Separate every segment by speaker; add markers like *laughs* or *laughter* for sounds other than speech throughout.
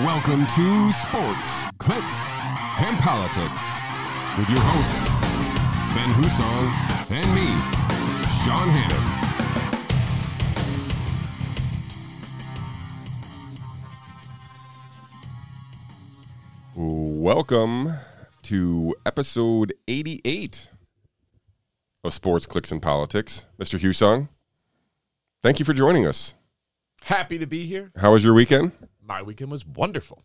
Speaker 1: Welcome to Sports, Clicks, and Politics with your hosts, Ben Husong and me, Sean Hannon. Welcome to episode 88 of Sports, Clicks, and Politics. Mr. Husong, thank you for joining us.
Speaker 2: Happy to be here.
Speaker 1: How was your weekend?
Speaker 2: My weekend was wonderful.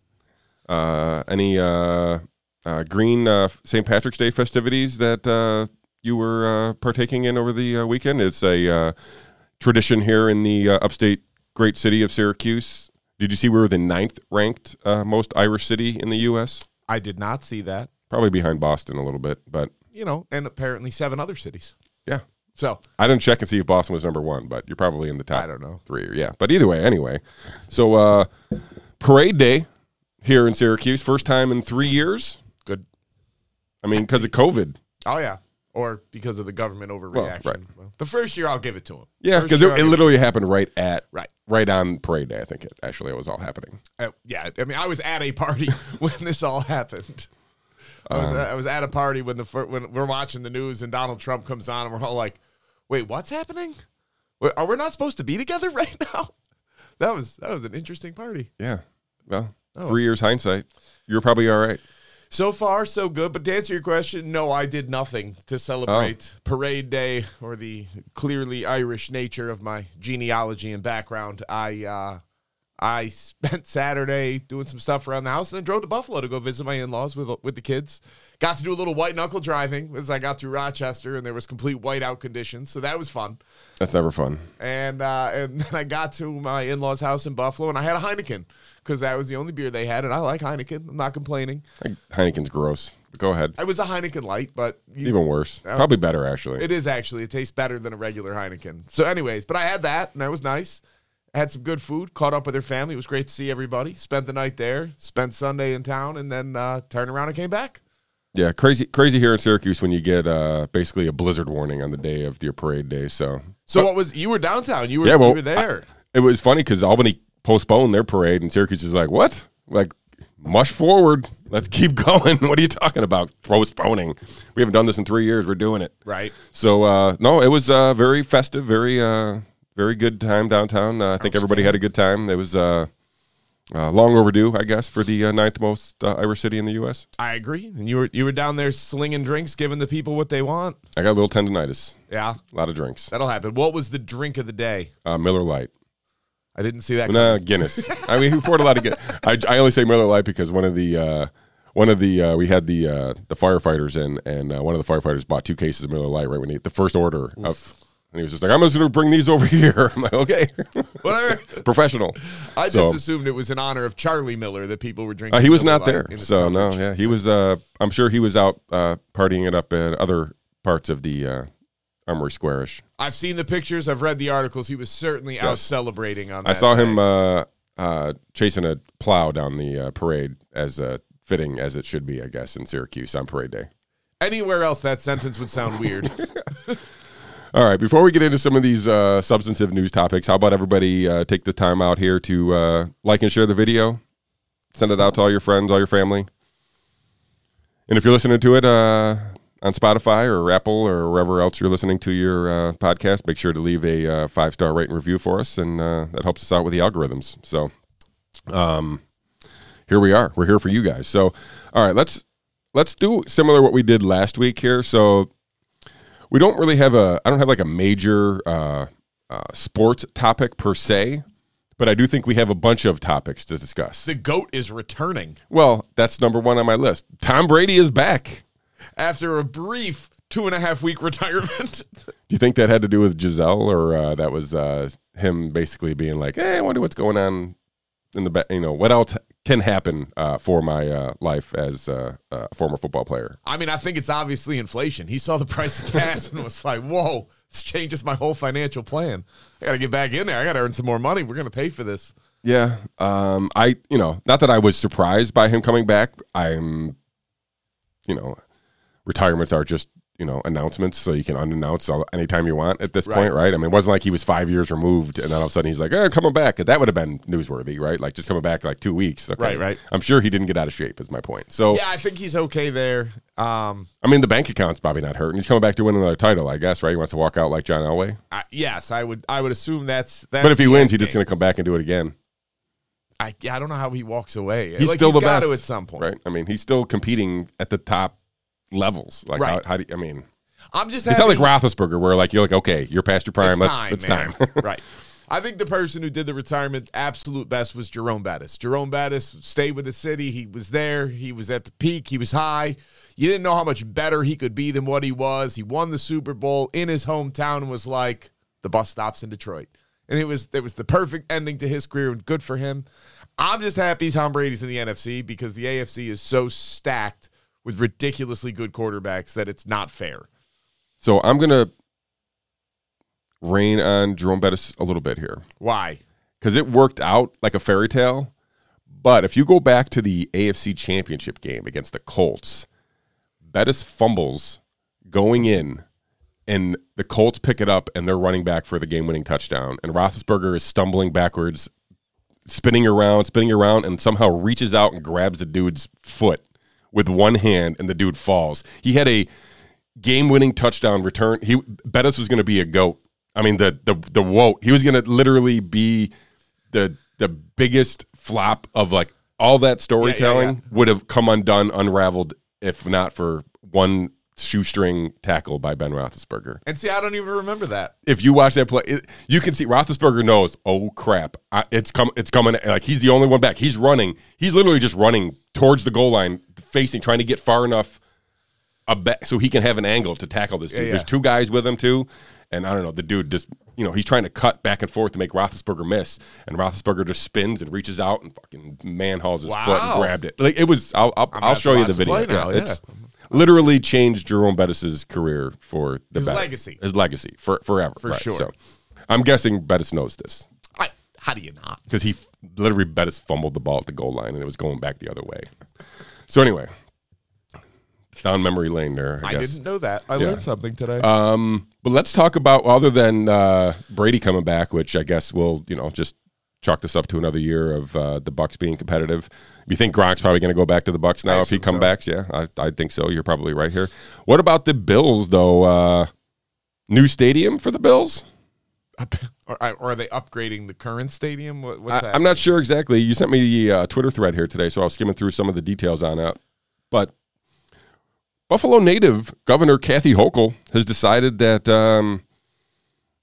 Speaker 1: Uh, any uh, uh, green uh, St. Patrick's Day festivities that uh, you were uh, partaking in over the uh, weekend? It's a uh, tradition here in the uh, upstate great city of Syracuse. Did you see we were the ninth ranked uh, most Irish city in the U.S.?
Speaker 2: I did not see that.
Speaker 1: Probably behind Boston a little bit, but
Speaker 2: You know, and apparently seven other cities.
Speaker 1: yeah.
Speaker 2: So
Speaker 1: I didn't check and see if Boston was number one, but you're probably in the top.
Speaker 2: I don't know.
Speaker 1: three. Yeah, but either way, anyway. So uh, parade day here in Syracuse, first time in three years.
Speaker 2: Good.
Speaker 1: I mean, because of COVID.
Speaker 2: Oh yeah. Or because of the government overreaction.
Speaker 1: right.
Speaker 2: Well, the first year I'll give it to him.
Speaker 1: Yeah, because it, it literally happened right at
Speaker 2: Right.
Speaker 1: right on parade day. I think it actually it was all happening.
Speaker 2: Uh, yeah, I mean, I was at a party *laughs* when this all happened. I was,
Speaker 1: Uh-huh.
Speaker 2: I was at a party when the when we're watching the news and Donald Trump comes on and we're all like, "Wait, what's happening? Are we not supposed to be together *laughs* right now?" That was that was an interesting party.
Speaker 1: Yeah. Well,
Speaker 2: Oh.
Speaker 1: three years hindsight, you're probably all right.
Speaker 2: So far, so good. But to answer your question, no, I did nothing to celebrate Parade Day or the clearly Irish nature of my genealogy and background. I uh, I *laughs* spent Saturday doing some stuff around the house and then drove to Buffalo to go visit my in-laws with with the kids. Got to do a little white knuckle driving as I got through Rochester and there was complete whiteout conditions, so that was fun.
Speaker 1: That's never fun.
Speaker 2: And uh, and *laughs* then I got to my in-laws' house in Buffalo and I had a Heineken because that was the only beer they had, and I like Heineken. I'm not complaining.
Speaker 1: Heineken's gross. Go ahead.
Speaker 2: It was a Heineken light, but you,
Speaker 1: Even worse.
Speaker 2: Oh.
Speaker 1: Probably better actually.
Speaker 2: it is actually. It tastes better than a regular Heineken. So, anyways, but I had that, and that was nice. Had some good food. Caught up with her family. It was great to see everybody. Spent the night there. Spent Sunday in town, and then uh, turned around and came back.
Speaker 1: Yeah, crazy crazy here in Syracuse when you get uh, basically a blizzard warning on the day of your parade day. So
Speaker 2: So, what was you were downtown? You were
Speaker 1: Yeah, well,
Speaker 2: you were there.
Speaker 1: it was funny because Albany postponed their parade, and Syracuse is like, "What? Like, mush forward. Let's keep *laughs* going. what are you talking about? Postponing? We haven't done this in three years. We're doing it."
Speaker 2: right.
Speaker 1: So uh, no, it was uh, very festive, very uh, very good time downtown. Uh, I think everybody had a good time. It was uh, long overdue, I guess, for the uh, ninth most uh, Irish city in the U.S.
Speaker 2: I agree. And you were you were down there slinging drinks, giving the people what they want.
Speaker 1: I got a little tendonitis,
Speaker 2: Yeah,
Speaker 1: a lot of drinks.
Speaker 2: that'll happen. What was the drink of the day?
Speaker 1: Uh, Miller Lite.
Speaker 2: I didn't see that.
Speaker 1: No, Guinness. I mean, we poured a lot of Guinness. I, I only say Miller Lite because one of the uh, one of the uh, we had the uh, the firefighters in, and uh, one of the firefighters bought two cases of Miller Lite right when he the first order, of, and he was just like, "I'm just going to bring these over *laughs* here." I'm like, "Okay, *laughs*
Speaker 2: Whatever.
Speaker 1: professional."
Speaker 2: I
Speaker 1: So-
Speaker 2: just assumed it was in honor of Charlie Miller that people were drinking.
Speaker 1: Uh, he was
Speaker 2: Miller
Speaker 1: not there,
Speaker 2: his
Speaker 1: so no, yeah, he was. Uh, I'm sure he was out uh, partying it up in other parts of the uh, Armory Squarish.
Speaker 2: I've seen the pictures. I've read the articles. He was certainly out celebrating on.
Speaker 1: I saw
Speaker 2: day.
Speaker 1: him uh, uh, chasing a plow down the uh, parade as uh, fitting as it should be, I guess, in Syracuse on parade day.
Speaker 2: Anywhere else, that sentence would sound weird. *laughs*
Speaker 1: All right, before we get into some of these uh, substantive news topics, how about everybody uh, take the time out here to uh, like and share the video, send it out to all your friends, all your family, and if you're listening to it uh, on Spotify or Apple or wherever else you're listening to your uh, podcast, make sure to leave a uh, five star rating review for us, and that helps us out with the algorithms. So, um, here we are. We're here for you guys. So, all right, let's let's do similar what we did last week here. So we don't really have a I don't have like a major uh, uh, sports topic per se, but I do think we have a bunch of topics to discuss.
Speaker 2: the goat is returning
Speaker 1: Well, that's number one on my list. Tom Brady is back.
Speaker 2: after a brief two and a half week *laughs* retirement.
Speaker 1: Do you think that had to do with Gisele, or uh, that was uh, him basically being like, "Hey, I wonder what's going on in the back? You know, what else can happen uh, for my uh, life as uh, a former football player?"
Speaker 2: I mean, I think it's obviously inflation. He saw the price of *laughs* gas and was like, "Whoa, this changes my whole financial plan. I got to get back in there. I got to earn some more money. We're going to pay for this."
Speaker 1: Yeah. Um, I, you know, not that I was surprised by him coming back. I'm, you know, retirements are just you know announcements so you can unannounce all, anytime you want at this right. point, right? I mean, it wasn't like he was five years removed and then all of a sudden he's like, "Eh, coming back." That would have been newsworthy, right? Like just coming back like two weeks. Okay.
Speaker 2: Right, right.
Speaker 1: I'm sure he didn't get out of shape. Is my point. So
Speaker 2: yeah, I think he's okay there. Um,
Speaker 1: I mean, the bank account's probably not hurting. He's coming back to win another title, I guess, right? He wants to walk out like John Elway.
Speaker 2: Uh, yes, I would. I would assume that's. that's
Speaker 1: but if he wins, he's just going to come back and do it again.
Speaker 2: I, I don't know how he walks away.
Speaker 1: He's like, still
Speaker 2: he's
Speaker 1: the best
Speaker 2: at some point,
Speaker 1: right? I mean, he's still competing at the top levels. Like, right. how, how do you, I mean?
Speaker 2: I'm just.
Speaker 1: It's not like Roethlisberger, where like you're like, okay, you're past your prime. It's Let's, time, it's time. *laughs*
Speaker 2: right. *laughs* I think the person who did the retirement absolute best was Jerome Bettis. Jerome Bettis stayed with the city. He was there. He was at the peak. He was high. You didn't know how much better he could be than what he was. He won the Super Bowl in his hometown and was like, the bus stops in Detroit. And it was it was the perfect ending to his career and good for him. I'm just happy Tom Brady's in the NFC because the AFC is so stacked with ridiculously good quarterbacks that it's not fair.
Speaker 1: So I'm gonna rain on Jerome Bettis a little bit here.
Speaker 2: Why?
Speaker 1: Because it worked out like a fairy tale. But if you go back to the AFC Championship game against the Colts, Bettis fumbles going in, and the Colts pick it up, and they're running back for the game-winning touchdown. And Roethlisberger is stumbling backwards, spinning around, spinning around, and somehow reaches out and grabs the dude's foot with one hand, and the dude falls. He had a game-winning touchdown return. He Bettis was going to be a goat I mean the the the whoa, he was gonna literally be the the biggest flop of like all that storytelling yeah, yeah, yeah. would have come undone, unraveled if not for one shoestring tackle by Ben Roethlisberger.
Speaker 2: And see, I don't even remember that.
Speaker 1: If you watch that play, it, you can see Roethlisberger knows. Oh crap! I, it's come. It's coming. Like he's the only one back. He's running. He's literally just running towards the goal line, facing, trying to get far enough a back so he can have an angle to tackle this dude. There's two guys with him too. And I don't know, the dude just, you know, he's trying to cut back and forth to make Roethlisberger miss. And Roethlisberger just spins and reaches out and fucking man hauls his wow. foot and grabbed it. Like it was, I'll, I'll, I'll show you the video. Now, yeah, It's literally changed Jerome Bettis's career for the
Speaker 2: his
Speaker 1: better.
Speaker 2: legacy.
Speaker 1: His legacy for forever.
Speaker 2: For right. sure.
Speaker 1: So I'm guessing Bettis knows this.
Speaker 2: I, how do you not?
Speaker 1: Because he literally Bettis fumbled the ball at the goal line and it was going back the other way. So anyway, down memory lane there. I,
Speaker 2: I didn't know that. I yeah. learned something today.
Speaker 1: Um, but let's talk about other than uh, Brady coming back, which I guess will you know just chalk this up to another year of uh, the Bucs being competitive. You think Gronk's probably going to go back to the Bucs now I if he comes so. back? Yeah, I, I, think so. You're probably right here. What about the Bills though? Uh, new stadium for the Bills. *laughs*
Speaker 2: Or, or, are they upgrading the current stadium? What, what's
Speaker 1: I, am not sure exactly. You sent me the uh, Twitter thread here today, so I was skimming through some of the details on it. But Buffalo native Governor Kathy Hochul has decided that um,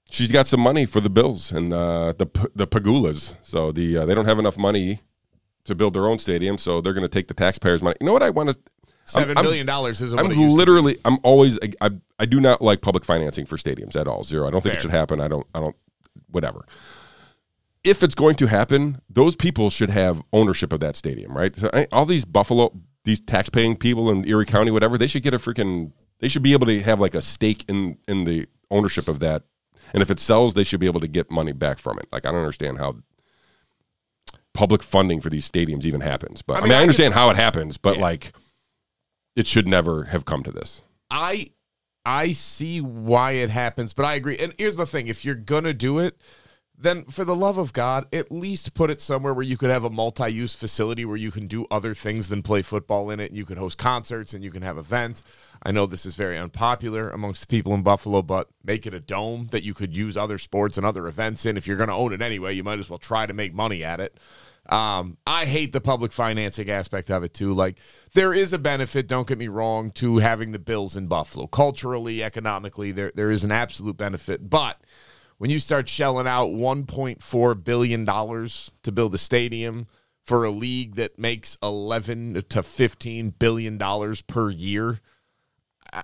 Speaker 1: she's got some money for the Bills and uh, the the Pegulas. So the uh, they don't have enough money to build their own stadium, so they're going to take the taxpayers' money. You know what I want to.
Speaker 2: Seven billion dollars is. I'm
Speaker 1: literally. I'm always. I, I do not like public financing for stadiums at all. Zero. I don't think Fair. it should happen. I don't. I don't. Whatever. If it's going to happen, those people should have ownership of that stadium, right? So, all these Buffalo these tax-paying people in Erie County, whatever, they should get a freaking. They should be able to have like a stake in in the ownership of that, and if it sells, they should be able to get money back from it. Like I don't understand how public funding for these stadiums even happens. But I mean, I, mean, I understand how it happens, but yeah. like it should never have come to this.
Speaker 2: I I see why it happens, but I agree. And here's the thing: if you're gonna do it, then for the love of God, at least put it somewhere where you could have a multi use facility where you can do other things than play football in it. You could host concerts and you can have events. I know this is very unpopular amongst the people in Buffalo, but make it a dome that you could use other sports and other events in. If you're going to own it anyway, you might as well try to make money at it. Um, I hate the public financing aspect of it too. Like, there is a benefit, don't get me wrong, to having the Bills in Buffalo. Culturally, economically, there, there is an absolute benefit. But when you start shelling out 1.4 billion dollars to build a stadium for a league that makes 11 to 15 billion dollars per year I,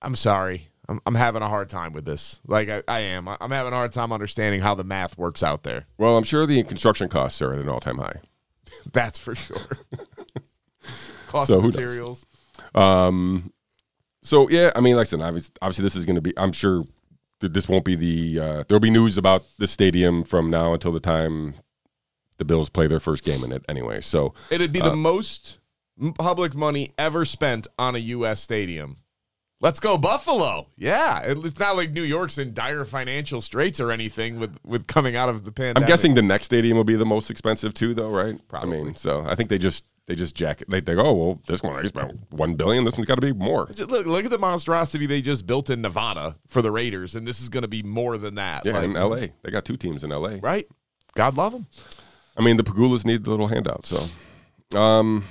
Speaker 2: am sorry I'm, I'm, having a hard time with this like I, I, am i'm having a hard time understanding how the math works out there
Speaker 1: well i'm sure the construction costs are at an all-time high *laughs*
Speaker 2: that's for sure *laughs* cost so of materials
Speaker 1: um so yeah i mean like i said obviously, obviously this is going to be i'm sure this won't be the uh, there'll be news about the stadium from now until the time the Bills play their first game in it anyway. So
Speaker 2: it'd be uh, the most public money ever spent on a U.S. stadium. Let's go Buffalo. Yeah, it's not like New York's in dire financial straits or anything with with coming out of the pandemic.
Speaker 1: I'm guessing the next stadium will be the most expensive too, though, right? Probably. I mean, so I think they just they just jack it. They think, oh well, this one I spent one billion. This one's got to be more.
Speaker 2: Just look, look at the monstrosity they just built in Nevada for the Raiders, and this is going to be more than that.
Speaker 1: Yeah, like, in L.A. They got two teams in L.A.
Speaker 2: Right. God love them.
Speaker 1: I mean, the Pegulas need the little handout. So, um,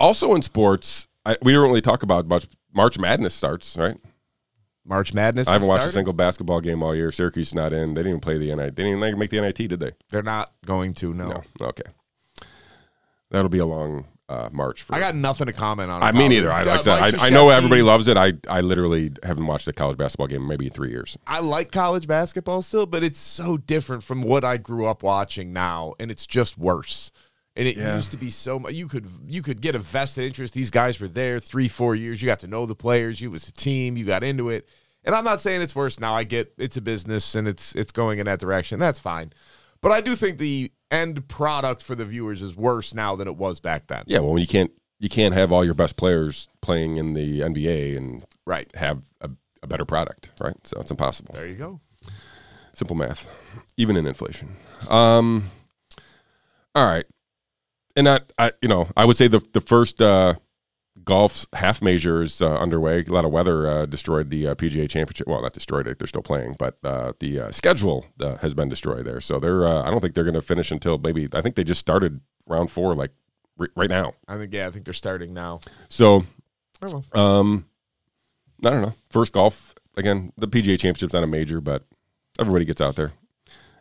Speaker 1: also in sports, I, we don't really talk about much. March Madness starts, right?
Speaker 2: March Madness.
Speaker 1: I haven't watched
Speaker 2: started?
Speaker 1: a single basketball game all year. Syracuse is not in. They didn't even play the NIT. They didn't even make the NIT, did they?
Speaker 2: They're not going to. No.
Speaker 1: No. Okay. That'll be a long uh, march. For
Speaker 2: I got nothing to comment on.
Speaker 1: I mean, neither. I like that. I, I know everybody loves it. I I literally haven't watched a college basketball game in maybe three years.
Speaker 2: I like college basketball still, but it's so different from what I grew up watching now, and it's just worse. And it
Speaker 1: Yeah.
Speaker 2: used to be so much. You could you could get a vested interest. These guys were there three, four years. You got to know the players. You was a team. You got into it. And I'm not saying it's worse now. I get it's a business and it's it's going in that direction. That's fine. But I do think the end product for the viewers is worse now than it was back then.
Speaker 1: Yeah. Well, you can't you can't have all your best players playing in the NBA and
Speaker 2: Right.
Speaker 1: have a, a better product, right? So it's impossible.
Speaker 2: There you go.
Speaker 1: Simple math, even in inflation. Um, all right, and that I, you know, I would say the the first uh, golf's half major is uh, underway. A lot of weather uh, destroyed the uh, PGA Championship. Well, not destroyed it; they're still playing, but uh, the uh, schedule has been destroyed there. So they're. Uh, I don't think they're going to finish until maybe. I think they just started round four, like r- right now.
Speaker 2: I think yeah, I think they're starting now.
Speaker 1: So,
Speaker 2: Oh,
Speaker 1: um, I don't know. First golf again. The PGA Championship's not a major, but everybody gets out there.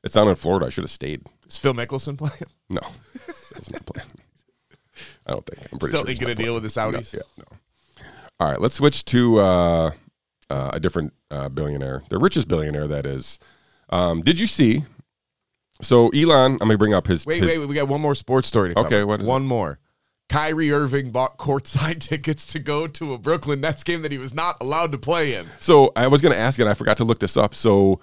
Speaker 1: It's down in Florida. I should have stayed.
Speaker 2: Is Phil Mickelson playing?
Speaker 1: No, he's not playing. *laughs* I don't think. I'm pretty
Speaker 2: Still
Speaker 1: sure
Speaker 2: thinking
Speaker 1: not
Speaker 2: a deal with the Saudis?
Speaker 1: No, yeah, no. All right, let's switch to uh, uh, a different uh, billionaire, the richest billionaire that is. Um, did you see? So Elon, I'm gonna bring up his.
Speaker 2: Wait,
Speaker 1: his,
Speaker 2: wait, wait, we got one more sports story to cover.
Speaker 1: Okay, what is
Speaker 2: one more? Kyrie Irving bought courtside *laughs* tickets to go to a Brooklyn Nets game that he was not allowed to play in.
Speaker 1: So I was gonna ask, and I forgot to look this up. So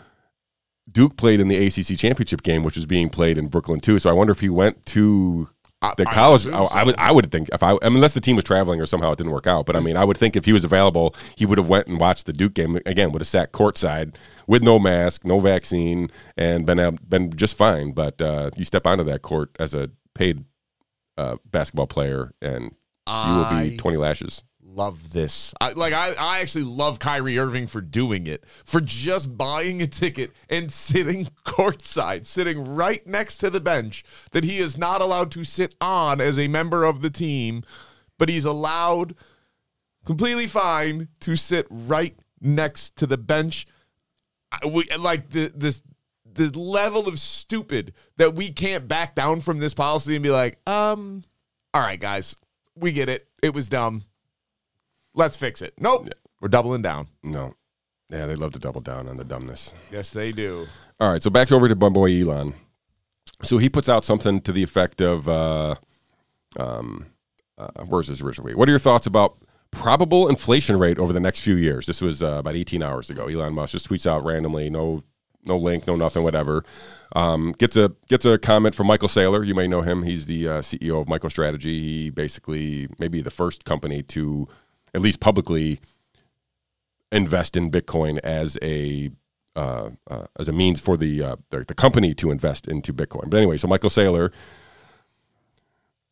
Speaker 1: Duke played in the ACC championship game, which was being played in Brooklyn too. So I wonder if he went to the
Speaker 2: I
Speaker 1: college. I, I would. I would think if I, I mean, unless the team was traveling or somehow it didn't work out. But I mean, I would think if he was available, he would have went and watched the Duke game again. Would have sat courtside with no mask, no vaccine, and been been just fine. But uh, you step onto that court as a paid uh, basketball player, and you will be twenty lashes.
Speaker 2: Love this. I, like I, I actually love Kyrie Irving for doing it, for just buying a ticket and sitting *laughs* courtside, sitting right next to the bench that he is not allowed to sit on as a member of the team, but he's allowed completely fine to sit right next to the bench. We, like the this the level of stupid that we can't back down from this policy and be like, um, all right, guys, we get it. It was dumb. Let's fix it. Nope. We're doubling down.
Speaker 1: No, yeah, they love to double down on the dumbness.
Speaker 2: Yes, they do.
Speaker 1: All right, so back over to my boy Elon. So he puts out something to the effect of, uh, um, uh, where's his original? What are your thoughts about probable inflation rate over the next few years? This was uh, about 18 hours ago. Elon Musk just tweets out randomly, no, no link, no nothing, whatever. Um, gets a gets a comment from Michael Saylor. You may know him. He's the uh, CEO of MicroStrategy. He basically maybe the first company to, at least publicly, invest in Bitcoin as a uh, uh, as a means for the, uh, the the company to invest into Bitcoin. But anyway, so Michael Saylor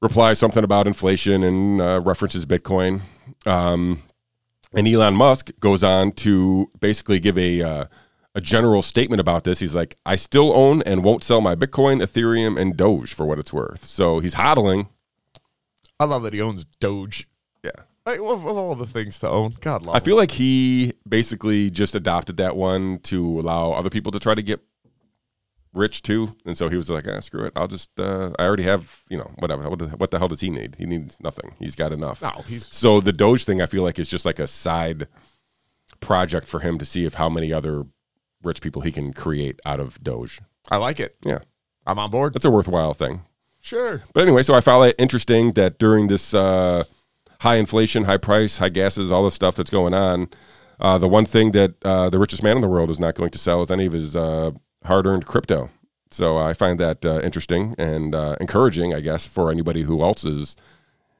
Speaker 1: replies something about inflation and uh, references Bitcoin, um, and Elon Musk goes on to basically give a uh, a general statement about this. He's like, "I still own and won't sell my Bitcoin, Ethereum, and Doge for what it's worth." So he's hodling.
Speaker 2: I love that he owns Doge.
Speaker 1: Yeah.
Speaker 2: Like, of, of all the things to own, God love
Speaker 1: I feel like he basically just adopted that one to allow other people to try to get rich too, and so he was like, "Ah, screw it. I'll just. Uh, I already have. You know, whatever. What the, what the hell does he need? He needs nothing. He's got enough."
Speaker 2: No, he's
Speaker 1: So the Doge thing, I feel like, is just like a side project for him to see if how many other rich people he can create out of Doge.
Speaker 2: I like it.
Speaker 1: Yeah,
Speaker 2: I'm on board.
Speaker 1: that's a worthwhile thing.
Speaker 2: Sure.
Speaker 1: But anyway, so I found it interesting that during this uh, high inflation, high price, high gases, all the stuff that's going on, uh, the one thing that uh, the richest man in the world is not going to sell is any of his uh, hard-earned crypto. So I find that uh, interesting and uh, encouraging, I guess, for anybody who else is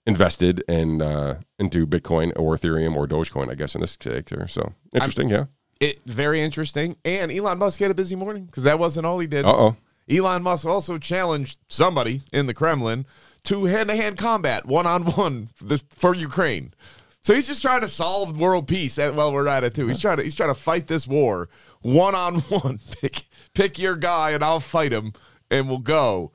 Speaker 1: invested in uh, into Bitcoin or Ethereum or Dogecoin, I guess in this case. So interesting, yeah.
Speaker 2: It very interesting. And Elon Musk had a busy morning because that wasn't all he did.
Speaker 1: Uh oh.
Speaker 2: Elon Musk also challenged somebody in the Kremlin to hand-to-hand combat, one-on-one for, this, for Ukraine. So he's just trying to solve world peace. And, well, we're at it too. He's trying to he's trying to fight this war one-on-one. *laughs* Pick pick your guy, and I'll fight him, and we'll go.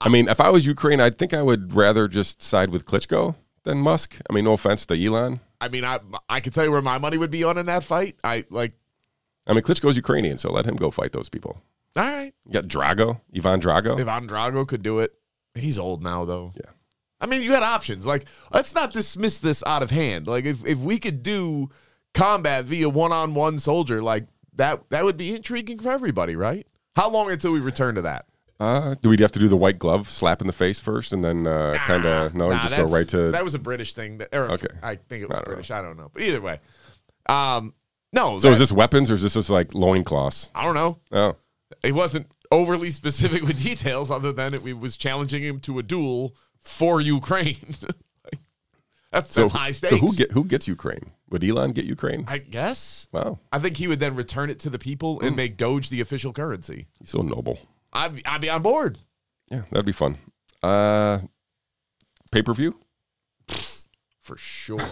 Speaker 1: I mean, if I was Ukraine, I think I would rather just side with Klitschko than Musk. I mean, no offense to Elon.
Speaker 2: I mean, I I can tell you where my money would be on in that fight. I like.
Speaker 1: I mean, Klitschko's Ukrainian, so let him go fight those people.
Speaker 2: All right,
Speaker 1: You got Drago, Ivan Drago.
Speaker 2: Ivan Drago could do it. He's old now, though.
Speaker 1: Yeah.
Speaker 2: I mean, you had options. Like, let's not dismiss this out of hand. Like, if if we could do combat via one-on-one soldier, like that, that would be intriguing for everybody, right? How long until we return to that?
Speaker 1: Uh, do we have to do the white glove slap in the face first, and then uh, kind of no, you
Speaker 2: Nah,
Speaker 1: just go right to
Speaker 2: that was a British thing. That,
Speaker 1: Okay.
Speaker 2: I think it was
Speaker 1: I don't know.
Speaker 2: British. I don't know, but either way, um, no.
Speaker 1: So
Speaker 2: that-
Speaker 1: is this weapons or is this just like loincloths?
Speaker 2: I don't know.
Speaker 1: Oh,
Speaker 2: It wasn't overly specific with details, other than it, was challenging him to a duel for Ukraine. *laughs* that's
Speaker 1: so
Speaker 2: that's high stakes.
Speaker 1: so who get who gets Ukraine? Would Elon get Ukraine?
Speaker 2: I guess.
Speaker 1: Wow,
Speaker 2: I think he would then return it to the people and make Doge the official currency.
Speaker 1: he's so noble.
Speaker 2: I'd, I'd be on board
Speaker 1: Yeah, that'd be fun. Uh, pay per view.
Speaker 2: for sure. *laughs*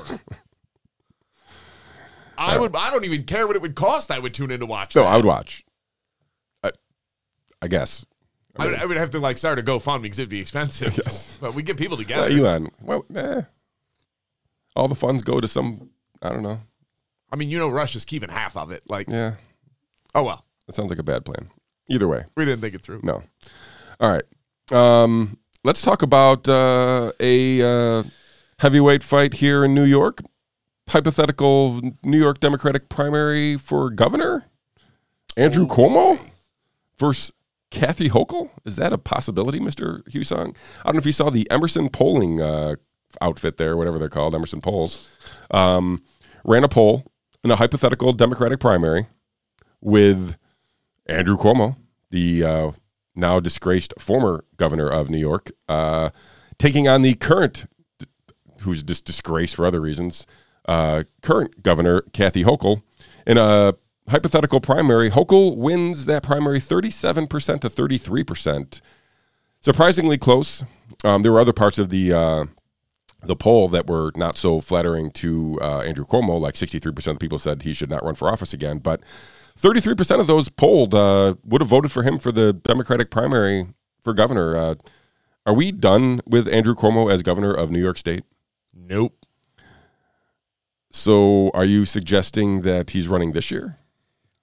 Speaker 2: I would. I don't even care what it would cost. I would tune in to watch.
Speaker 1: No,
Speaker 2: that.
Speaker 1: I would watch. I, guess.
Speaker 2: I would, I would have to like start a GoFundMe because it'd be expensive. *laughs*
Speaker 1: Yes.
Speaker 2: but we get people
Speaker 1: Uh,
Speaker 2: together.
Speaker 1: Elon. Well, eh. All the funds go to some. I don't know.
Speaker 2: I mean, you know, Russia's keeping half of it. Like,
Speaker 1: Yeah,
Speaker 2: oh well,
Speaker 1: that sounds like a bad plan. Either way,
Speaker 2: we didn't think it through.
Speaker 1: no. All right. Um, let's talk about uh, a uh, heavyweight fight here in New York. Hypothetical New York Democratic primary for governor. Andrew Cuomo versus Kathy Hochul. Is that a possibility, Mr. Husong? I don't know if you saw the Emerson polling uh, outfit there, whatever they're called, Emerson polls. Um, ran a poll in a hypothetical Democratic primary with Andrew Cuomo, the uh, now disgraced former governor of New York, uh, taking on the current, who's just disgraced for other reasons, uh, current governor Kathy Hochul in a hypothetical primary. Hochul wins that primary 37% to 33%. Surprisingly close. Um, there were other parts of the uh, the poll that were not so flattering to uh, Andrew Cuomo. Like 63% of the people said he should not run for office again. But 33% of those polled uh, would have voted for him for the Democratic primary for governor. Uh, are we done with Andrew Cuomo as governor of New York State?
Speaker 2: Nope.
Speaker 1: So are you suggesting that he's running this year?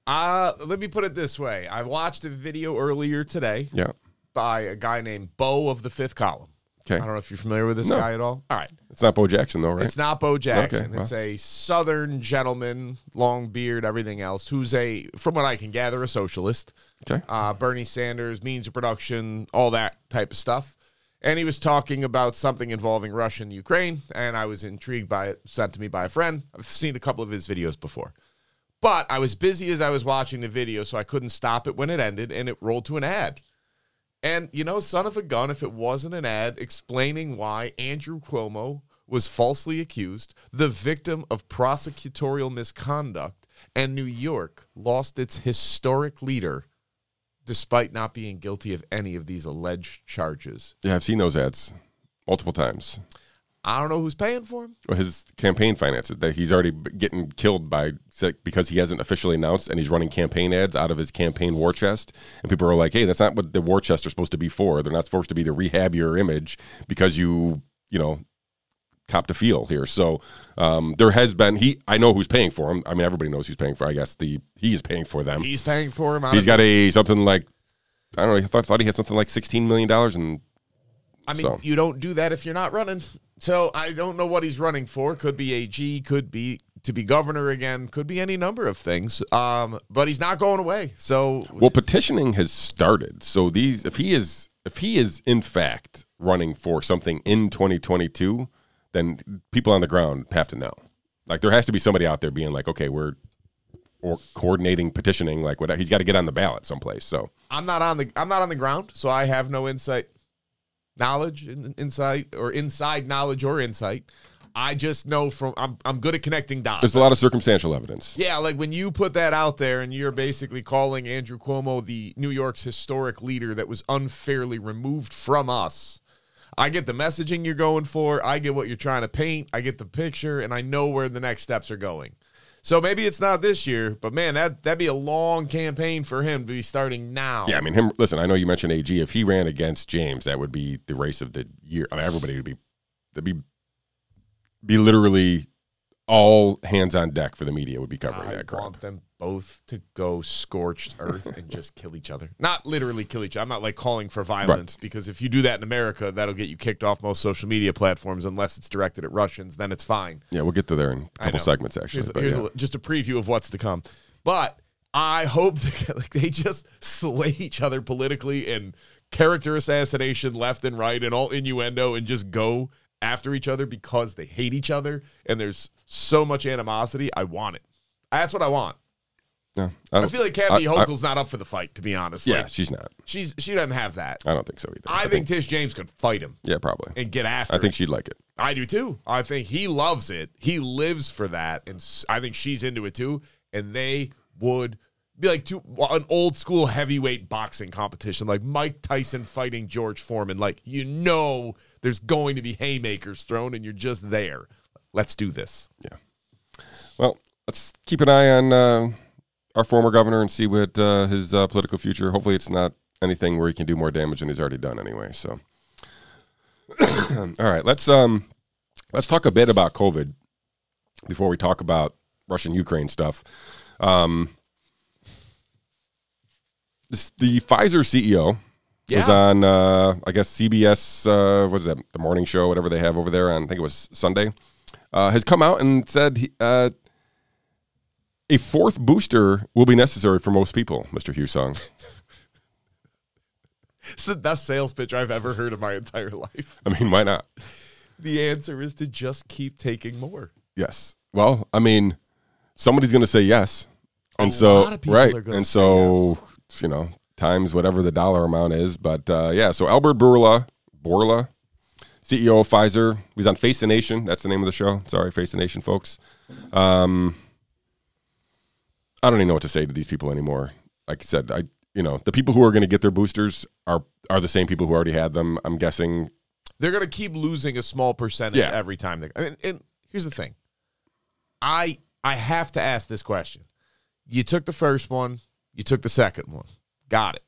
Speaker 2: Uh, let me put it this way. I watched a video earlier today
Speaker 1: Yeah.
Speaker 2: by a guy named Beau of the Fifth Column. I don't know if you're familiar with this
Speaker 1: No.
Speaker 2: guy at all. All right.
Speaker 1: It's not Bo Jackson, though, right?
Speaker 2: It's not Bo Jackson.
Speaker 1: well.
Speaker 2: It's a Southern gentleman, long beard, everything else, who's a, from what I can gather, a socialist.
Speaker 1: okay.
Speaker 2: uh, Bernie Sanders, means of production, all that type of stuff. And he was talking about something involving Russia and Ukraine, and I was intrigued by it, sent to me by a friend. I've seen a couple of his videos before. But I was busy as I was watching the video, so I couldn't stop it when it ended, and it rolled to an ad. And, you know, son of a gun, if it wasn't an ad explaining why Andrew Cuomo was falsely accused, the victim of prosecutorial misconduct, and New York lost its historic leader despite not being guilty of any of these alleged charges.
Speaker 1: Yeah, I've seen those ads multiple times.
Speaker 2: I don't know who's paying for him.
Speaker 1: Well, His campaign finances that he's already getting killed by because he hasn't officially announced, and he's running campaign ads out of his campaign war chest. And people are like, "Hey, that's not what the war chests are supposed to be for. They're not supposed to be to rehab your image because you, you know, copped a feel here." So um, there has been he. I know who's paying for him. I mean, everybody knows who's paying for. I guess the he is paying for them.
Speaker 2: He's paying for him.
Speaker 1: He's got a something like I don't know. I thought, thought he had something like sixteen million dollars, and
Speaker 2: I mean,
Speaker 1: so.
Speaker 2: you don't do that if you're not running. So I don't know what he's running for. Could be AG. Could be to be governor again. Could be any number of things. Um, but he's not going away. So
Speaker 1: Well, petitioning has started. So these, if he is, if he is in fact running for something in 2022, then people on the ground have to know. Like there has to be somebody out there being like, okay, we're or coordinating petitioning, like what he's got to get on the ballot someplace. So
Speaker 2: I'm not on the I'm not on the ground, so I have no insight knowledge, and insight, or inside knowledge or insight. I just know from I'm I'm good at connecting dots.
Speaker 1: There's a lot of circumstantial evidence.
Speaker 2: Yeah, like when you put that out there and you're basically calling Andrew Cuomo the New York's historic leader that was unfairly removed from us. I get the messaging you're going for, I get what you're trying to paint, I get the picture, and I know where the next steps are going. So maybe it's not this year, but man, that that'd be a long campaign for him to be starting now.
Speaker 1: Yeah, I mean, him. Listen, I know you mentioned AG. If he ran against James, that would be the race of the year. I mean, everybody would be, that'd be be literally all hands on deck for the media would be covering
Speaker 2: I
Speaker 1: that crap.
Speaker 2: want them both to go scorched earth and just kill each other. Not literally kill each other. I'm not like calling for violence right. because if you do that in America, that'll get you kicked off most social media platforms unless it's directed at Russians. Then it's fine.
Speaker 1: Yeah, we'll get to there in a couple segments actually.
Speaker 2: Here's, here's yeah. a, just a preview of what's to come. But I hope *laughs* that, like they just slay each other politically and character assassination left and right and all innuendo and just go after each other because they hate each other and there's so much animosity. I want it. That's what I want.
Speaker 1: Yeah,
Speaker 2: I, I feel like Kathy Hochul's not up for the fight, to be honest.
Speaker 1: Yeah,
Speaker 2: like,
Speaker 1: she's not.
Speaker 2: She's she doesn't have that.
Speaker 1: I don't think so either.
Speaker 2: I, I think, think, Tish James could fight him.
Speaker 1: Yeah, probably.
Speaker 2: And get after.
Speaker 1: I think she'd like it.
Speaker 2: I do too. I think he loves it. He lives for that, and I think she's into it too. And they would be like two, an old school heavyweight boxing competition, like Mike Tyson fighting George Foreman. Like you know, there's going to be haymakers thrown, and you're just there. Let's do this.
Speaker 1: Yeah. Well, let's keep an eye on uh, our former governor and see what uh, his uh, political future. Hopefully, it's not anything where he can do more damage than he's already done anyway. So, *clears throat* all right, let's um, let's talk a bit about COVID before we talk about Russian Ukraine stuff. Um, this, the Pfizer CEO yeah. was on, uh, I guess CBS. Uh, what is that? The morning show, whatever they have over there on. I think it was Sunday. Uh, has come out and said he, uh, a fourth booster will be necessary for most people. Mister Husong.
Speaker 2: it's the best sales pitch I've ever heard in my entire life.
Speaker 1: I mean, why not?
Speaker 2: The answer is to just keep taking more.
Speaker 1: Yes. Well, I mean, somebody's going to say yes, and a so right, and so yes you know, times whatever the dollar amount is. But uh, yeah, so Albert Bourla, Bourla, CEO of Pfizer, he's on Face the Nation. That's the name of the show. Sorry, Face the Nation, folks. Um, I don't even know what to say to these people anymore. Like I said, I you know the people who are going to get their boosters are are the same people who already had them. I'm guessing
Speaker 2: they're going to keep losing a small percentage yeah. every time. They, and, and here's the thing, I I have to ask this question. You took the first one, you took the second one. Got it.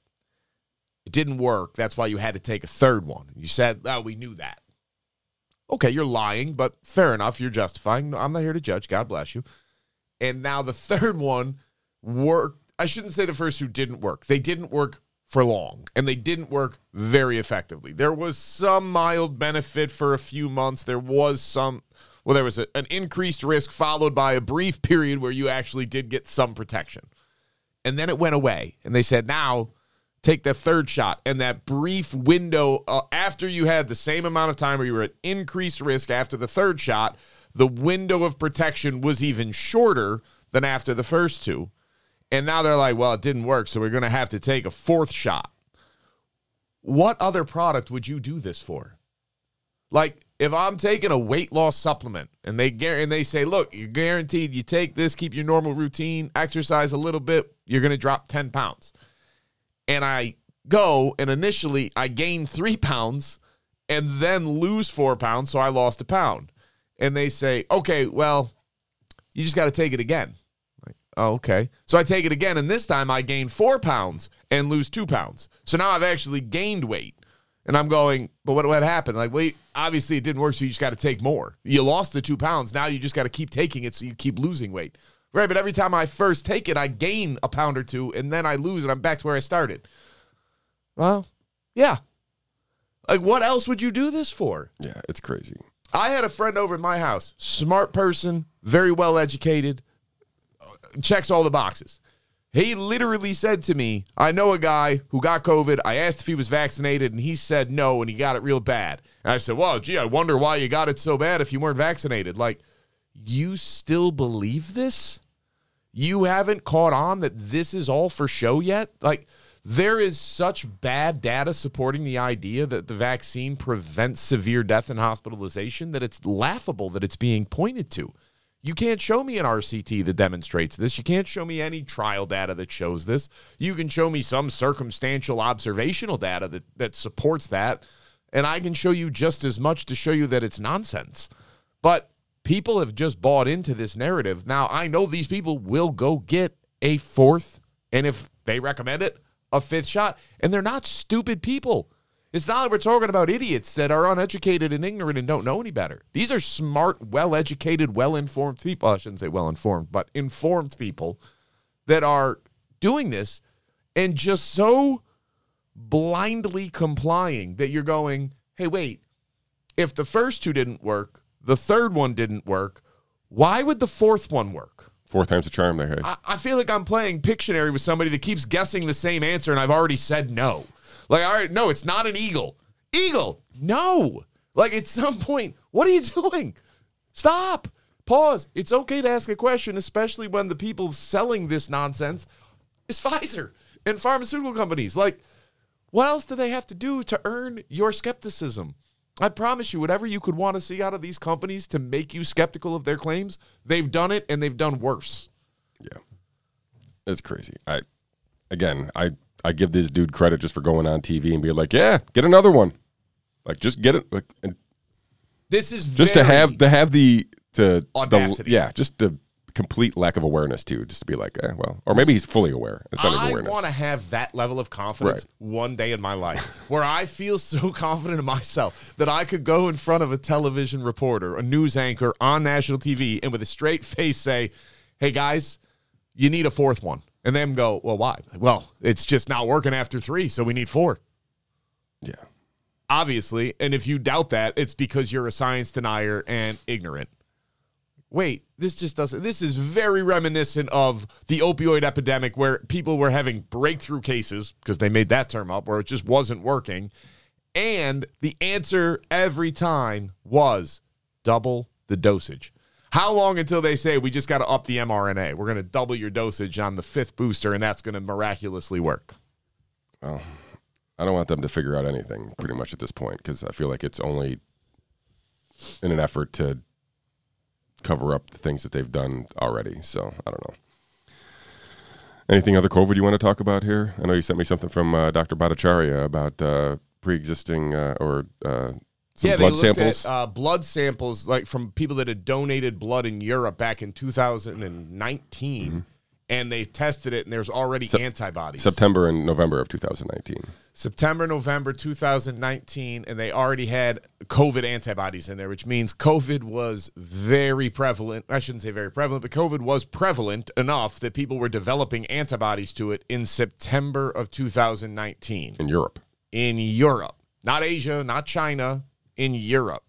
Speaker 2: It didn't work. That's why you had to take a third one. You said, oh, we knew that. Okay, you're lying, but fair enough. You're justifying. I'm not here to judge. God bless you. And now the third one worked. I shouldn't say the first two didn't work. They didn't work for long and they didn't work very effectively. There was some mild benefit for a few months. There was some, well, there was a, an increased risk followed by a brief period where you actually did get some protection and then it went away. And they said, now take the third shot. And that brief window uh, after you had the same amount of time where you were at increased risk after the third shot, the window of protection was even shorter than after the first two. And now they're like, well, it didn't work, so we're going to have to take a fourth shot. What other product would you do this for? Like, if I'm taking a weight loss supplement and they and they say, look, you're guaranteed you take this, keep your normal routine, exercise a little bit, you're going to drop 10 pounds. And I go and initially I gain three *laughs* pounds and then lose four pounds. So I lost a pound. And they say, okay, well, you just got to take it again. Like, oh, okay. So I take it again. And this time I gain four pounds and lose two pounds. So now I've actually gained weight. And I'm going, but what, what happened? Like, wait, obviously it didn't work, so you just got to take more. You lost the two pounds. Now you just got to keep taking it so you keep losing weight. Right, but every time I first take it, I gain a pound or two, and then I lose, and I'm back to where I started. Well, yeah. Like, what else would you do this for?
Speaker 1: Yeah, it's crazy.
Speaker 2: I had a friend over at my house, smart person, very well educated, checks all the boxes. He literally said to me, I know a guy who got COVID. I asked if he was vaccinated, and he said no, and he got it real bad. And I said, Well, gee, I wonder why you got it so bad if you weren't vaccinated. Like, you still believe this? You haven't caught on that this is all for show yet? Like, There is such bad data supporting the idea that the vaccine prevents severe death and hospitalization that it's laughable that it's being pointed to. You can't show me an RCT that demonstrates this. You can't show me any trial data that shows this. You can show me some circumstantial observational data that, that supports that. And I can show you just as much to show you that it's nonsense. But people have just bought into this narrative. Now, I know these people will go get a fourth, and if they recommend it, a fifth shot. And they're not stupid people. It's not like we're talking about idiots that are uneducated and ignorant and don't know any better. These are smart, well educated, well informed people. I shouldn't say well informed, but informed people that are doing this and just so blindly complying that you're going, hey, wait, if the first two didn't work, the third one didn't work, why would the fourth one work?
Speaker 1: Fourth time's a charm there, hey.
Speaker 2: I, I feel like I'm playing Pictionary with somebody that keeps guessing the same answer and I've already said no. Like, all right, no, it's not an eagle. Eagle, no. Like, at some point, what are you doing? Stop. Pause. It's okay to ask a question, especially when the people selling this nonsense is Pfizer and pharmaceutical companies. Like, what else do they have to do to earn your skepticism? I promise you, whatever you could want to see out of these companies to make you skeptical of their claims, they've done it and they've done worse.
Speaker 1: Yeah. It's crazy. I again, I I give this dude credit just for going on TV and being like, "Yeah, get another one." Like just get it like and
Speaker 2: This is
Speaker 1: just to have to have the to
Speaker 2: Audacity.
Speaker 1: The, yeah, just the complete lack of awareness too. Just to be like, eh, well, or maybe he's fully aware. It's not
Speaker 2: I
Speaker 1: awareness.
Speaker 2: want to have that level of confidence
Speaker 1: Right.
Speaker 2: one day in my life where I feel so *laughs* confident in myself that I could go in front of a television reporter, a news anchor on national TV, and with a straight face say, Hey guys, you need a fourth one. And them go, Well, why? Well, it's just not working after three, so we need four.
Speaker 1: yeah.
Speaker 2: Obviously. And if you doubt that, it's because you're a science denier and ignorant. Wait, this just doesn't. This is very reminiscent of the opioid epidemic where people were having breakthrough cases because they made that term up where it just wasn't working. And the answer every time was double the dosage. How long until they say we just got to up the mRNA? We're going to double your dosage on the fifth booster and that's going to miraculously work.
Speaker 1: Well, I don't want them to figure out anything pretty much at this point because I feel like it's only in an effort to cover up the things that they've done already. So I don't know. Anything other COVID you want to talk about here? I know you sent me something from uh, Dr. Bhattacharya about uh, pre-existing uh, or uh, some
Speaker 2: yeah,
Speaker 1: blood samples.
Speaker 2: At, uh, blood samples, like from people that had donated blood in Europe back in 2019,
Speaker 1: Mm-hmm.
Speaker 2: And they tested it, and there's already antibodies.
Speaker 1: September and November of 2019.
Speaker 2: September, November 2019, and they already had COVID antibodies in there, which means COVID was very prevalent. I shouldn't say very prevalent, but COVID was prevalent enough that people were developing antibodies to it in September of 2019
Speaker 1: in Europe.
Speaker 2: in Europe, not Asia, not China, in Europe.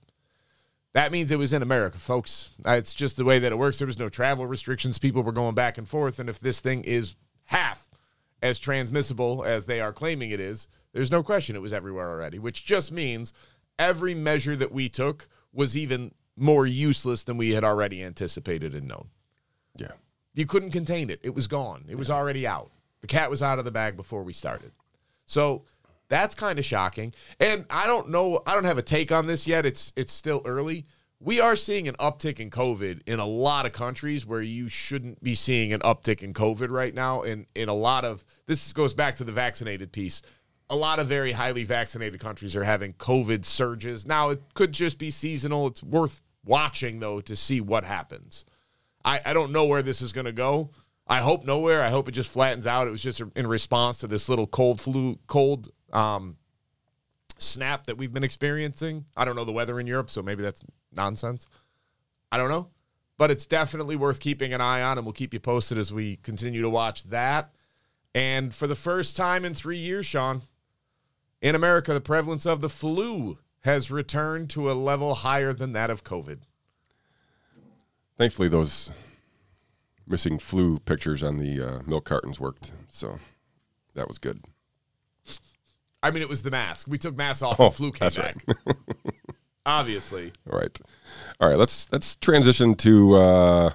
Speaker 2: That means it was in America, folks. Uh, It's just the way that it works. There was no travel restrictions. People were going back and forth. And if this thing is half as transmissible as they are claiming it is, there's no question it was everywhere already, which just means every measure that we took was even more useless than we had already anticipated and known.
Speaker 1: Yeah.
Speaker 2: You couldn't contain it. It was gone. It was already out. The cat was out of the bag before we started. So that's kind of shocking. And I don't know, I don't have a take on this yet. It's it's still early. We are seeing an uptick in COVID in a lot of countries where you shouldn't be seeing an uptick in COVID right now. And in a lot of this goes back to the vaccinated piece. A lot of very highly vaccinated countries are having COVID surges. Now it could just be seasonal. It's worth watching though to see what happens. I, I don't know where this is going to go. I hope nowhere. I hope it just flattens out. It was just in response to this little cold flu, cold um, snap that we've been experiencing. I don't know the weather in Europe, so maybe that's nonsense. I don't know. But it's definitely worth keeping an eye on, and we'll keep you posted as we continue to watch that. And for the first time in three years, Sean, in America, the prevalence of the flu has returned to a level higher than that of COVID.
Speaker 1: Thankfully, those missing flu pictures on the uh, milk cartons worked. So that was good.
Speaker 2: I mean, it was the mask. We took masks off
Speaker 1: Oh,
Speaker 2: and flu came back.
Speaker 1: right. *laughs*
Speaker 2: Obviously.
Speaker 1: All right. All right. Let's let's transition to. Uh,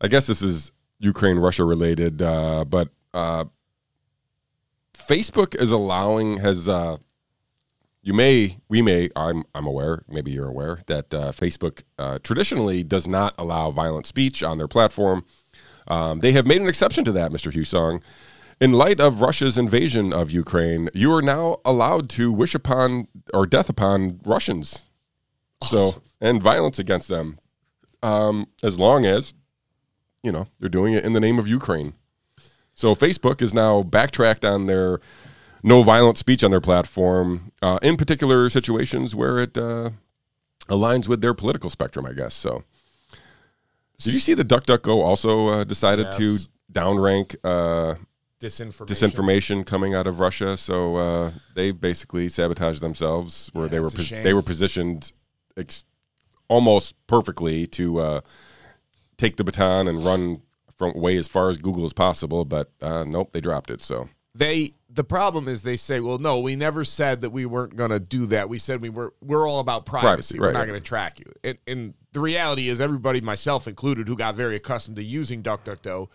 Speaker 1: I guess this is Ukraine Russia related, uh, but uh, Facebook is allowing has uh, you may we may I'm I'm aware maybe you're aware that uh, Facebook uh, traditionally does not allow violent speech on their platform. Um, they have made an exception to that, Mr. Husong. In light of Russia's invasion of Ukraine, you are now allowed to wish upon or death upon Russians. Awesome. So and violence against them, um, as long as you know they're doing it in the name of Ukraine. So Facebook is now backtracked on their no violent speech on their platform uh, in particular situations where it uh, aligns with their political spectrum, I guess. So, did you see the DuckDuckGo also uh, decided yes. to downrank uh,
Speaker 2: disinformation.
Speaker 1: disinformation coming out of Russia? So uh, they basically sabotaged themselves, where yeah, they were they were positioned ex- almost perfectly to uh, take the baton and run from way as far as Google as possible, but uh, nope, they dropped it. So
Speaker 2: they the problem is they say, well, no, we never said that we weren't going to do that. We said we were we're all about privacy. privacy we're right, not right. going to track you. And, and the reality is, everybody, myself included, who got very accustomed to using DuckDuckGo,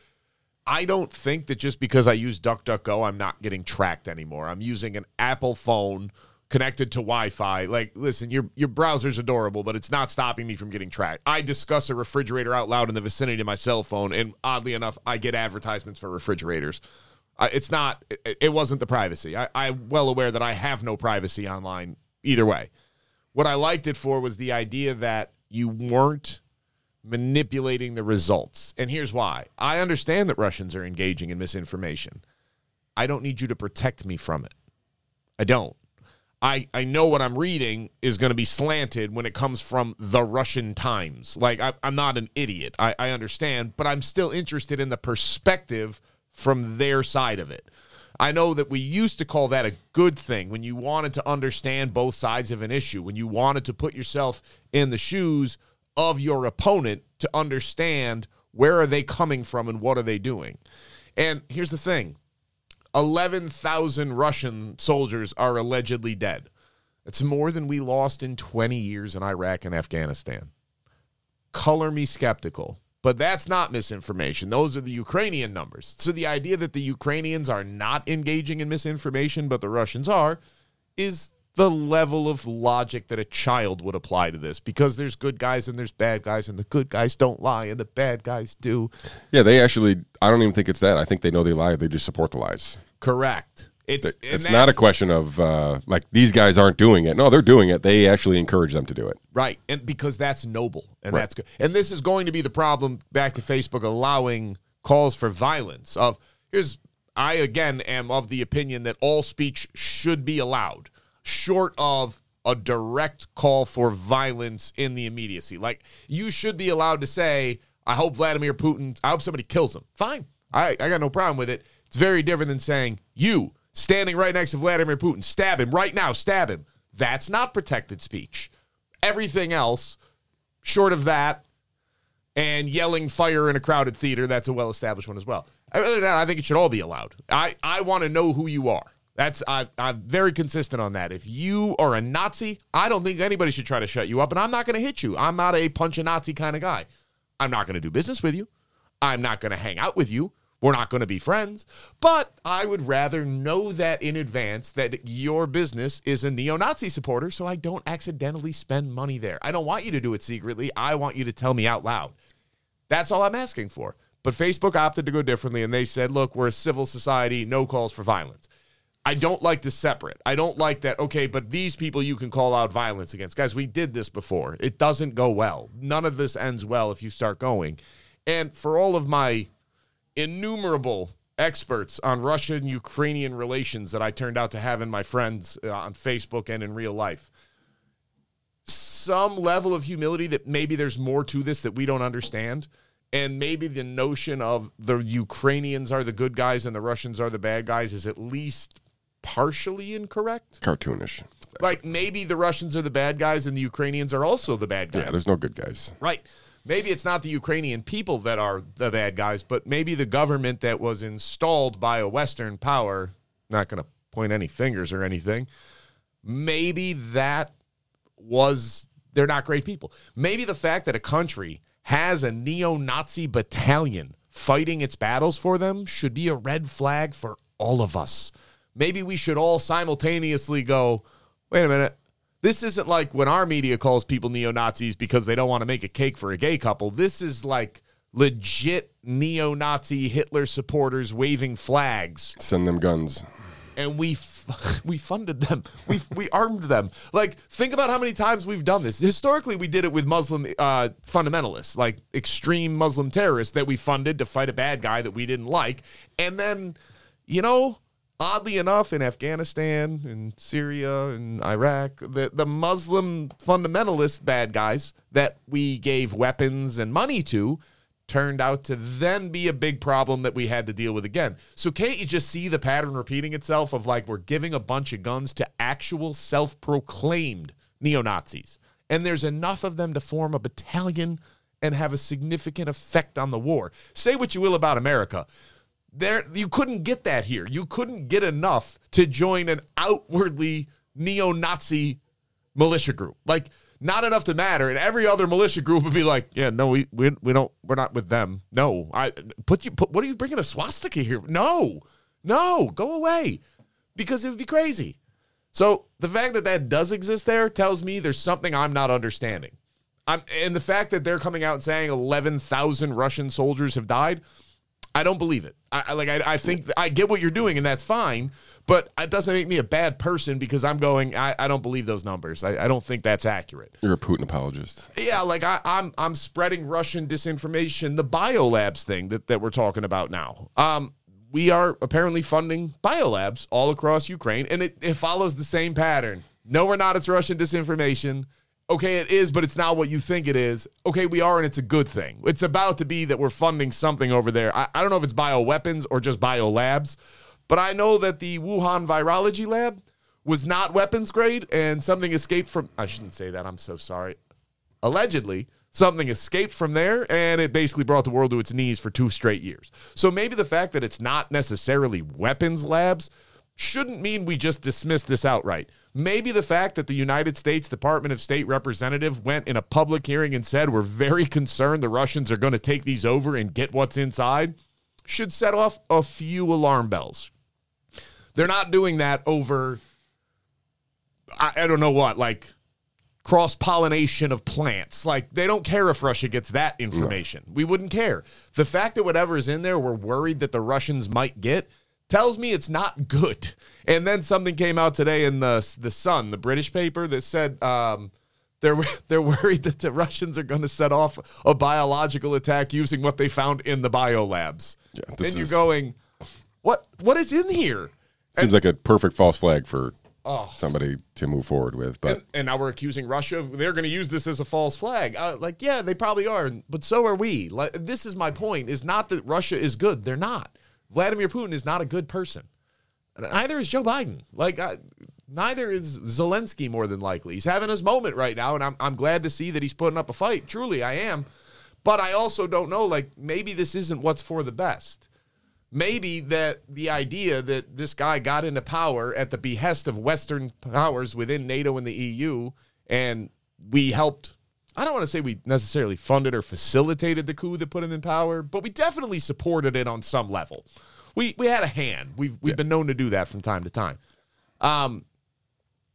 Speaker 2: I don't think that just because I use DuckDuckGo, I'm not getting tracked anymore. I'm using an Apple phone connected to Wi-Fi. Like, listen, your your browser's adorable, but it's not stopping me from getting tracked. I discuss a refrigerator out loud in the vicinity of my cell phone, and oddly enough, I get advertisements for refrigerators. Uh, it's not. It, it, wasn't the privacy. I, I'm well aware that I have no privacy online either way. What I liked it for was the idea that you weren't manipulating the results. And here's why. I understand that Russians are engaging in misinformation. I don't need you to protect me from it. I don't. I, I know what I'm reading is going to be slanted when it comes from the Russian Times. Like, I, am not an idiot. I, I understand, but I'm still interested in the perspective from their side of it. I know that we used to call that a good thing when you wanted to understand both sides of an issue, when you wanted to put yourself in the shoes of your opponent to understand where are they coming from and what are they doing. And here's the thing 11,000 Russian soldiers are allegedly dead. It's more than we lost in 20 years in Iraq and Afghanistan. Color me skeptical, but that's not misinformation. Those are the Ukrainian numbers. So the idea that the Ukrainians are not engaging in misinformation, but the Russians are, is the level of logic that a child would apply to this because there's good guys and there's bad guys and the good guys don't lie and the bad guys do.
Speaker 1: Yeah, they actually I don't even think it's that. I think they know they lie, they just support the lies.
Speaker 2: Correct.
Speaker 1: It's it's not a question of uh, like these guys aren't doing it. No, they're doing it. They actually encourage them to do it.
Speaker 2: Right, and because that's noble and right. that's good. And this is going to be the problem. Back to Facebook allowing calls for violence. Of here's I again am of the opinion that all speech should be allowed short of a direct call for violence in the immediacy. Like you should be allowed to say, I hope Vladimir Putin, I hope somebody kills him. Fine. I, I got no problem with it. It's very different than saying, you standing right next to Vladimir Putin, stab him right now, stab him. That's not protected speech. Everything else, short of that, and yelling fire in a crowded theater, that's a well established one as well. Other than that, I think it should all be allowed. I, I want to know who you are. That's I, I'm very consistent on that. If you are a Nazi, I don't think anybody should try to shut you up, and I'm not going to hit you. I'm not a punch a Nazi kind of guy. I'm not going to do business with you. I'm not going to hang out with you. We're not going to be friends. But I would rather know that in advance that your business is a neo Nazi supporter so I don't accidentally spend money there. I don't want you to do it secretly. I want you to tell me out loud. That's all I'm asking for. But Facebook opted to go differently and they said, look, we're a civil society, no calls for violence. I don't like to separate. I don't like that. Okay, but these people you can call out violence against. Guys, we did this before. It doesn't go well. None of this ends well if you start going. And for all of my innumerable experts on Russian Ukrainian relations that I turned out to have in my friends uh, on Facebook and in real life, some level of humility that maybe there's more to this that we don't understand. And maybe the notion of the Ukrainians are the good guys and the Russians are the bad guys is at least partially incorrect.
Speaker 1: Cartoonish.
Speaker 2: Like maybe the Russians are the bad guys and the Ukrainians are also the bad guys.
Speaker 1: Yeah, there's no good guys.
Speaker 2: Right. Maybe it's not the Ukrainian people that are the bad guys, but maybe the government that was installed by a Western power, not going to point any fingers or anything, maybe that was, they're not great people. Maybe the fact that a country has a neo Nazi battalion fighting its battles for them should be a red flag for all of us maybe we should all simultaneously go, wait a minute. This isn't like when our media calls people neo Nazis because they don't want to make a cake for a gay couple. This is like legit neo Nazi Hitler supporters waving flags.
Speaker 1: Send them guns.
Speaker 2: And we f- *laughs* we funded them. We we armed them. Like think about how many times we've done this. Historically, we did it with Muslim uh, fundamentalists, like extreme Muslim terrorists that we funded to fight a bad guy that we didn't like, and then you know oddly enough, in Afghanistan and Syria and Iraq, the, the Muslim fundamentalist bad guys that we gave weapons and money to turned out to then be a big problem that we had to deal with again. So can't you just see the pattern repeating itself of like we're giving a bunch of guns to actual self-proclaimed neo-Nazis. And there's enough of them to form a battalion and have a significant effect on the war. Say what you will about America there you couldn't get that here. You couldn't get enough to join an outwardly neo-Nazi militia group. Like not enough to matter, and every other militia group would be like, "Yeah, no, we we, we don't, we're not with them. No, I put you put. What are you bringing a swastika here? No, no, go away, because it would be crazy." So the fact that that does exist there tells me there's something I'm not understanding. I'm, and the fact that they're coming out and saying 11,000 Russian soldiers have died, I don't believe it. I, I like. I, I, think I get what you're doing, and that's fine. But it doesn't make me a bad person because I'm going. I, I don't believe those numbers. I, I, don't think that's accurate.
Speaker 1: You're a Putin apologist.
Speaker 2: Yeah, like I, I'm. I'm spreading Russian disinformation. The biolabs thing that that we're talking about now. Um, we are apparently funding biolabs all across Ukraine, and it, it follows the same pattern. No, we're not. It's Russian disinformation okay, it is, but it's not what you think it is. Okay, we are, and it's a good thing. It's about to be that we're funding something over there. I, I don't know if it's bioweapons or just biolabs, but I know that the Wuhan virology lab was not weapons grade, and something escaped from. I shouldn't say that. I'm so sorry. Allegedly, something escaped from there, and it basically brought the world to its knees for two straight years. So maybe the fact that it's not necessarily weapons labs shouldn't mean we just dismiss this outright. Maybe the fact that the United States Department of State representative went in a public hearing and said, We're very concerned the Russians are going to take these over and get what's inside, should set off a few alarm bells. They're not doing that over, I, I don't know what, like cross pollination of plants. Like they don't care if Russia gets that information. No. We wouldn't care. The fact that whatever is in there, we're worried that the Russians might get tells me it's not good. And then something came out today in the the Sun, the British paper, that said um, they're *laughs* they're worried that the Russians are going to set off a biological attack using what they found in the biolabs. Yeah, and you're going, what what is in here?
Speaker 1: Seems and, like a perfect false flag for oh. somebody to move forward with. But
Speaker 2: and, and now we're accusing Russia. Of, they're going to use this as a false flag. Uh, like, yeah, they probably are, but so are we. Like, this is my point: is not that Russia is good. They're not. Vladimir Putin is not a good person. Neither is Joe Biden. Like, uh, neither is Zelensky, more than likely. He's having his moment right now, and I'm, I'm glad to see that he's putting up a fight. Truly, I am. But I also don't know, like, maybe this isn't what's for the best. Maybe that the idea that this guy got into power at the behest of Western powers within NATO and the EU, and we helped I don't want to say we necessarily funded or facilitated the coup that put him in power, but we definitely supported it on some level. We we had a hand. We've we've yeah. been known to do that from time to time. Um,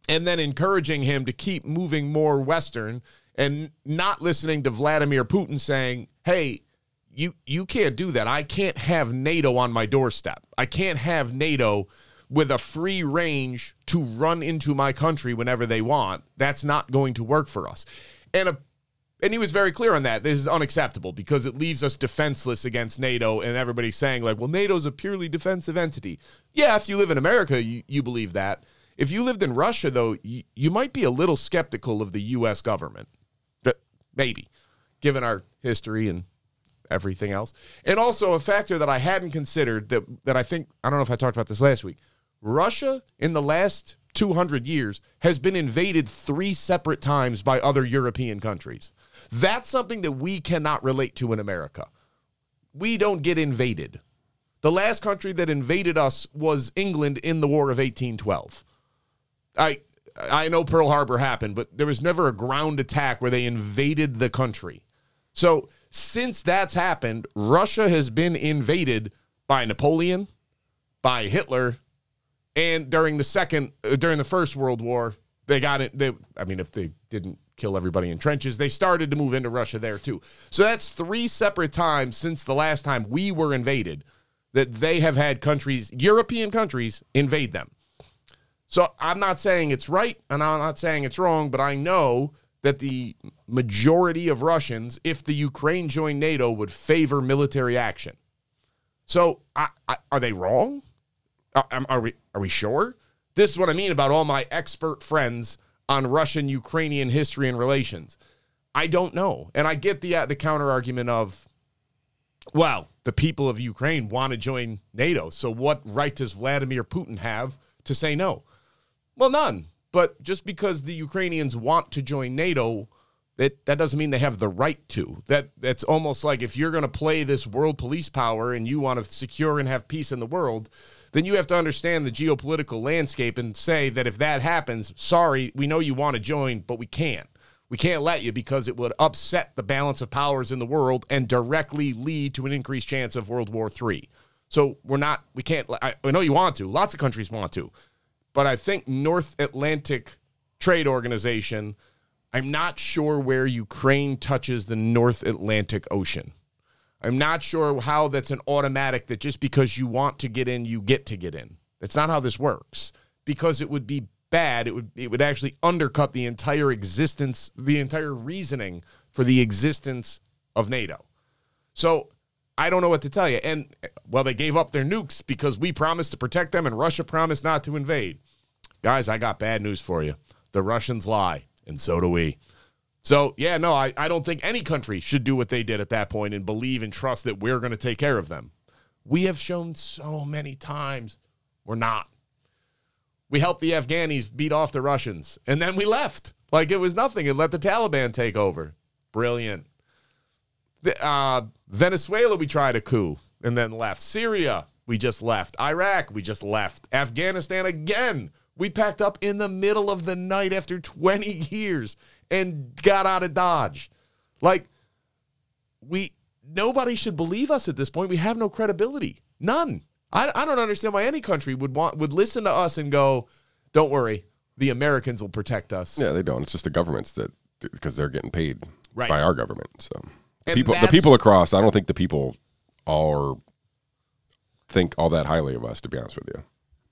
Speaker 2: and then encouraging him to keep moving more Western and not listening to Vladimir Putin saying, "Hey, you you can't do that. I can't have NATO on my doorstep. I can't have NATO." with a free range to run into my country whenever they want. That's not going to work for us. And a and he was very clear on that. This is unacceptable because it leaves us defenseless against NATO, and everybody's saying like, "Well, NATO's a purely defensive entity." Yeah, if you live in America, you, you believe that. If you lived in Russia, though, you, you might be a little skeptical of the U.S. government. But maybe, given our history and everything else, and also a factor that I hadn't considered that that I think I don't know if I talked about this last week. Russia in the last 200 years has been invaded three separate times by other European countries. That's something that we cannot relate to in America. We don't get invaded. The last country that invaded us was England in the War of 1812. I I know Pearl Harbor happened, but there was never a ground attack where they invaded the country. So, since that's happened, Russia has been invaded by Napoleon, by Hitler, And during the second, uh, during the First World War, they got it. They, I mean, if they didn't kill everybody in trenches, they started to move into Russia there too. So that's three separate times since the last time we were invaded that they have had countries, European countries, invade them. So I'm not saying it's right and I'm not saying it's wrong, but I know that the majority of Russians, if the Ukraine joined NATO, would favor military action. So I, I, are they wrong? Are, uh, are we are we sure? This is what I mean about all my expert friends on Russian Ukrainian history and relations. I don't know, and I get the uh, the counter argument of, well, the people of Ukraine want to join NATO, so what right does Vladimir Putin have to say no? Well, none. But just because the Ukrainians want to join NATO, that that doesn't mean they have the right to. That that's almost like if you're going to play this world police power and you want to secure and have peace in the world, then you have to understand the geopolitical landscape and say that if that happens, sorry, we know you want to join, but we can't. We can't let you because it would upset the balance of powers in the world and directly lead to an increased chance of World War III. So we're not, we can't, I, I know you want to. Lots of countries want to but I think North Atlantic Trade Organization, I'm not sure where Ukraine touches the North Atlantic Ocean. I'm not sure how that's an automatic that just because you want to get in, you get to get in. That's not how this works because it would be bad. It would it would actually undercut the entire existence, the entire reasoning for the existence of NATO. So I don't know what to tell you. And well, they gave up their nukes because we promised to protect them and Russia promised not to invade. Guys, I got bad news for you. The Russians lie, and so do we. So, yeah, no, I, I don't think any country should do what they did at that point and believe and trust that we're going to take care of them. We have shown so many times we're not. We helped the Afghanis beat off the Russians, and then we left like it was nothing and let the Taliban take over. Brilliant. Uh, Venezuela, we tried a coup and then left. Syria, we just left. Iraq, we just left. Afghanistan again. We packed up in the middle of the night after 20 *laughs* years and got out of Dodge. Like, we nobody should believe us at this point. We have no credibility. None. I, I don't understand why any country would want would listen to us and go, "Don't worry, the Americans will protect us."
Speaker 1: Yeah, they don't. It's just the governments that because they're getting paid
Speaker 2: right.
Speaker 1: by our government. So and people, the people across, I don't think the people are think all that highly of us. To be honest with you,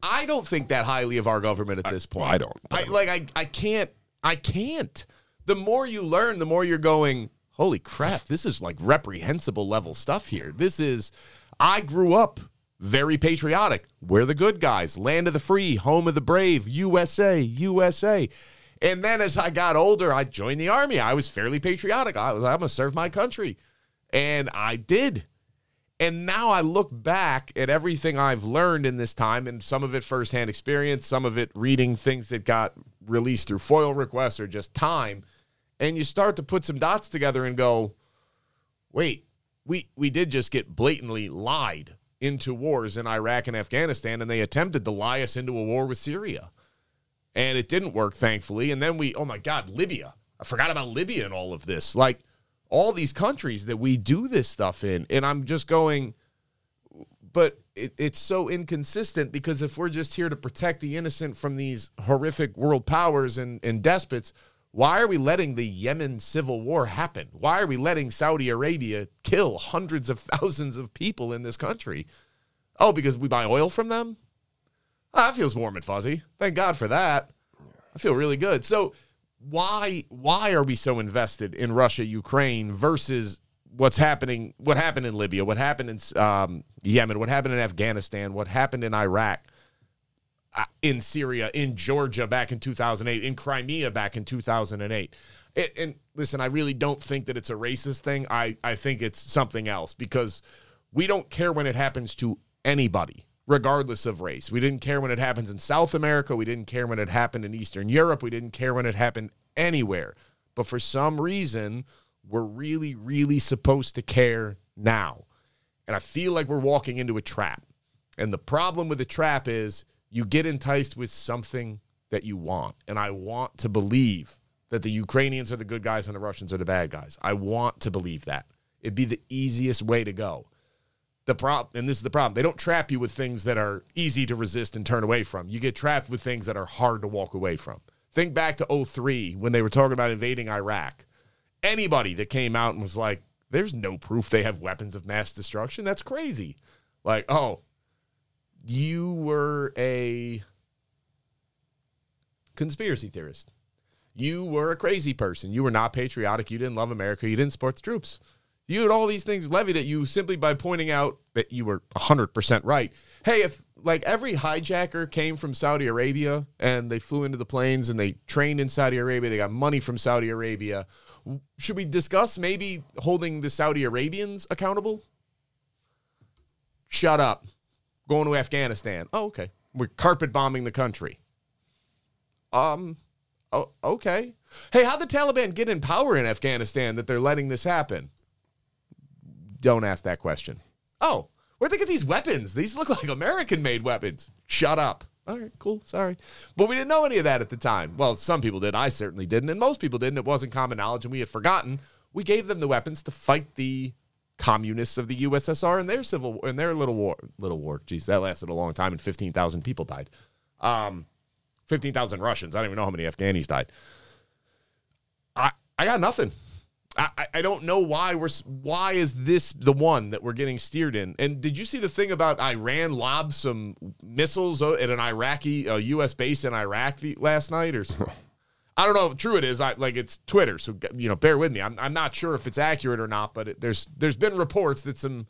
Speaker 2: I don't think that highly of our government at this point.
Speaker 1: Well, I don't.
Speaker 2: I like. I. I can't. I can't. The more you learn, the more you're going. Holy crap! This is like reprehensible level stuff here. This is. I grew up very patriotic. We're the good guys. Land of the free, home of the brave, USA, USA. And then as I got older, I joined the army. I was fairly patriotic. I was I'm going to serve my country. And I did. And now I look back at everything I've learned in this time, and some of it firsthand experience, some of it reading things that got released through FOIL requests or just time. And you start to put some dots together and go, wait, we, we did just get blatantly lied into wars in Iraq and Afghanistan, and they attempted to lie us into a war with Syria and it didn't work, thankfully. And then we, oh my God, Libya. I forgot about Libya and all of this. Like all these countries that we do this stuff in. And I'm just going, but it, it's so inconsistent because if we're just here to protect the innocent from these horrific world powers and, and despots, why are we letting the Yemen civil war happen? Why are we letting Saudi Arabia kill hundreds of *laughs* thousands of people in this country? Oh, because we buy oil from them? Ah, that feels warm and fuzzy. Thank God for that. I feel really good. So why why are we so invested in Russia, Ukraine versus what's happening? What happened in Libya? What happened in um, Yemen? What happened in Afghanistan? What happened in Iraq? Uh, in Syria, in Georgia back in 2008, in Crimea back in 2008. And, and listen, I really don't think that it's a racist thing. I, I think it's something else because we don't care when it happens to anybody regardless of race. We didn't care when it happens in South America. We didn't care when it happened in Eastern Europe. We didn't care when it happened anywhere. But for some reason, we're really, really supposed to care now. And I feel like we're walking into a trap. And the problem with the trap is you get enticed with something that you want. And I want to believe that the Ukrainians are the good guys and the Russians are the bad guys. I want to believe that. It'd be the easiest way to go. The problem, and this is the problem, they don't trap you with things that are easy to resist and turn away from. You get trapped with things that are hard to walk away from. Think back to 03 when they were talking about invading Iraq. Anybody that came out and was like, there's no proof they have weapons of mass destruction, that's crazy. Like, oh, you were a conspiracy theorist. You were a crazy person. You were not patriotic. You didn't love America. You didn't support the troops. You had all these things levied at you simply by pointing out that you were 100% right. Hey, if like every hijacker came from Saudi Arabia and they flew into the planes and they trained in Saudi Arabia, they got money from Saudi Arabia, should we discuss maybe holding the Saudi Arabians accountable? Shut up. Going to Afghanistan. Oh, okay. We're carpet bombing the country. Um, oh, okay. Hey, how'd the Taliban get in power in Afghanistan that they're letting this happen? Don't ask that question. Oh, where'd they get these weapons? These look like American made weapons. Shut up. All right, cool. Sorry. But we didn't know any of that at the time. Well, some people did. I certainly didn't. And most people didn't. It wasn't common knowledge, and we had forgotten. We gave them the weapons to fight the communists of the USSR in their civil in their little war. Little war. Geez, that lasted a long time, and 15,000 people died. Um, 15,000 Russians. I don't even know how many Afghanis died. I, I got nothing. I, I don't know why we're why is this the one that we're getting steered in? And did you see the thing about Iran lobbed some missiles at an Iraqi uh, U.S. base in Iraq last night or? *laughs* I don't know if true it is. I like it's Twitter, so you know, bear with me. I'm I'm not sure if it's accurate or not, but it, there's there's been reports that some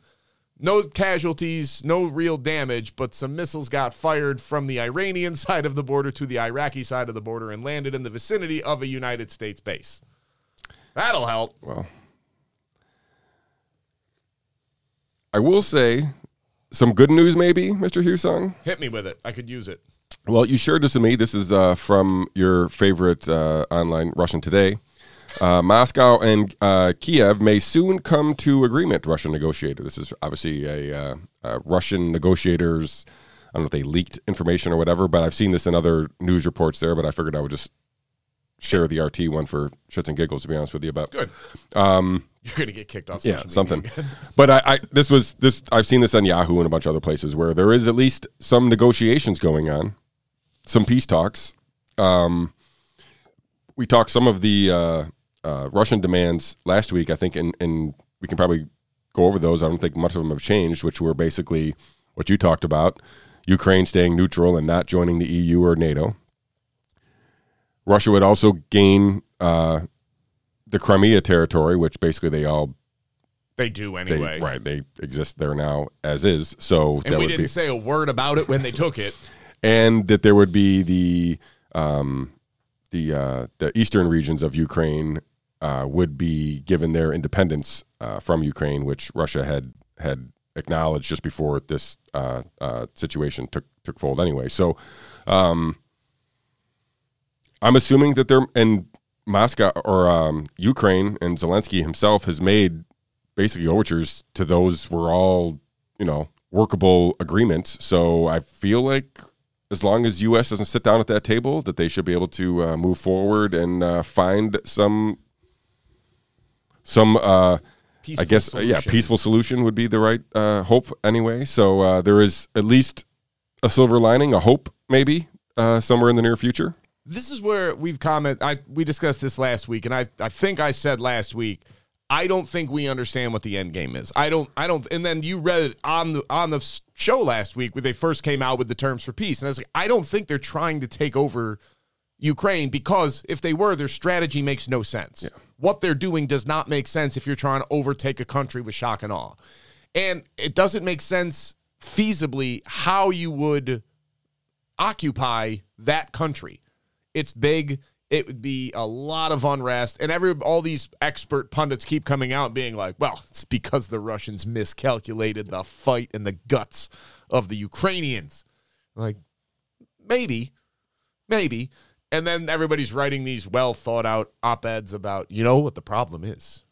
Speaker 2: no casualties, no real damage, but some missiles got fired from the Iranian *laughs* side of the border to the Iraqi side of the border and landed in the vicinity of a United States base. That'll help.
Speaker 1: Well, I will say some good news, maybe, Mr. Husong.
Speaker 2: Hit me with it. I could use it.
Speaker 1: Well, you shared this with me. This is uh, from your favorite uh, online Russian Today. Uh, Moscow and uh, Kiev may soon come to agreement. Russian negotiator. This is obviously a, uh, a, Russian negotiators. I don't know if they leaked information or whatever, but I've seen this in other news reports there. But I figured I would just share the RT one for shits and giggles. To be honest with you, about
Speaker 2: good. Um, You're gonna get kicked off.
Speaker 1: Yeah, something. *laughs* but I, I, this was this. I've seen this on Yahoo and a bunch of other places where there is at least some negotiations going on, some peace talks. Um, we talked some of the uh, uh, Russian demands last week, I think, and, and we can probably go over those. I don't think much of them have changed, which were basically what you talked about Ukraine staying neutral and not joining the EU or NATO. Russia would also gain uh, the Crimea territory, which basically they all
Speaker 2: they do anyway.
Speaker 1: They, right, they exist there now as is. So
Speaker 2: and we didn't be, say a word about it when they took it.
Speaker 1: And that there would be the um, the uh, the eastern regions of Ukraine uh, would be given their independence uh, from Ukraine, which Russia had had acknowledged just before this uh, uh, situation took took fold. Anyway, so um, I'm assuming that they're in Moscow or um, Ukraine, and Zelensky himself has made basically overtures to those were all you know workable agreements. So I feel like as long as U.S. doesn't sit down at that table, that they should be able to uh, move forward and uh, find some some uh, I guess uh, yeah peaceful solution would be the right uh, hope anyway. So uh, there is at least a silver lining, a hope maybe somewhere in the near future.
Speaker 2: This is where we've comment. I we discussed this last week, and I I think I said last week I don't think we understand what the end game is. I don't. I don't. And then you read it on the on the show last week where they first came out with the terms for peace, and I was like, I don't think they're trying to take over Ukraine because if they were, their strategy makes no sense. Yeah. What they're doing does not make sense if you're trying to overtake a country with shock and awe, and it doesn't make sense feasibly how you would occupy that country. It's big it would be a lot of unrest. And every all these expert pundits keep coming out being like well it's because the russians miscalculated the fight and the guts of the ukrainians. Like maybe maybe. And then everybody's writing these well thought out op-eds about you know what the problem is?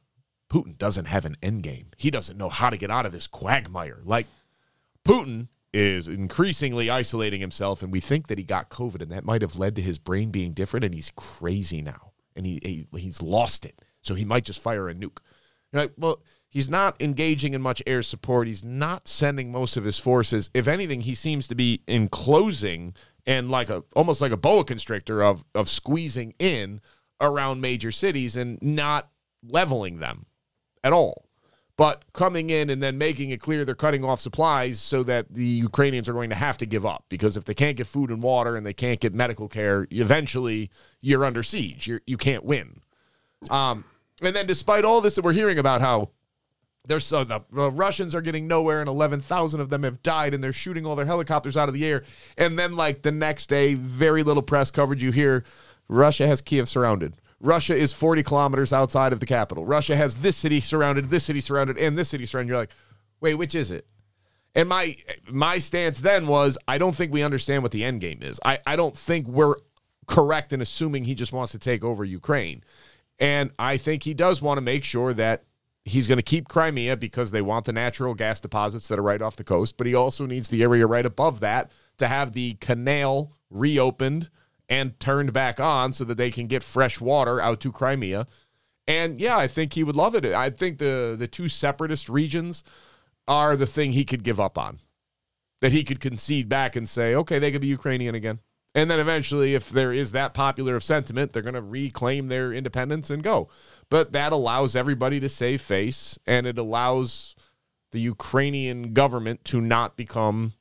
Speaker 2: Putin doesn't have an end game he doesn't know how to get out of this quagmire. Like putin is increasingly isolating himself, and we think that he got COVID, and that might have led to his brain being different, and he's crazy now, and he, he he's lost it, so he might just fire a nuke. Like, well, he's not engaging in much air support. He's not sending most of his forces. If anything, he seems to be enclosing and like a almost like a boa constrictor of of squeezing in around major cities and not leveling them at all. But coming in and then making it clear they're cutting off supplies so that the Ukrainians are going to have to give up because if they can't get food and water and they can't get medical care, eventually you're under siege. You're, you can't win. Um, and then, despite all this that we're hearing about how there's so the, the Russians are getting nowhere and 11,000 of them have died and they're shooting all their helicopters out of the air. And then, like the next day, very little press coverage. You hear Russia has Kiev surrounded. Russia is 40 kilometers outside of the capital. Russia has this city surrounded, this city surrounded, and this city surrounded. You're like, wait, which is it? And my my stance then was I don't think we understand what the end game is. I, I don't think we're correct in assuming he just wants to take over Ukraine. And I think he does want to make sure that he's going to keep Crimea because they want the natural gas deposits that are right off the coast, but he also needs the area right above that to have the canal reopened and turned back on so that they can get fresh water out to Crimea. And yeah, I think he would love it. I think the the two separatist regions are the thing he could give up on. That he could concede back and say, okay, they could be Ukrainian again. And then eventually, if there is that popular of sentiment, they're going to reclaim their independence and go. But that allows everybody to save face and it allows the Ukrainian government to not become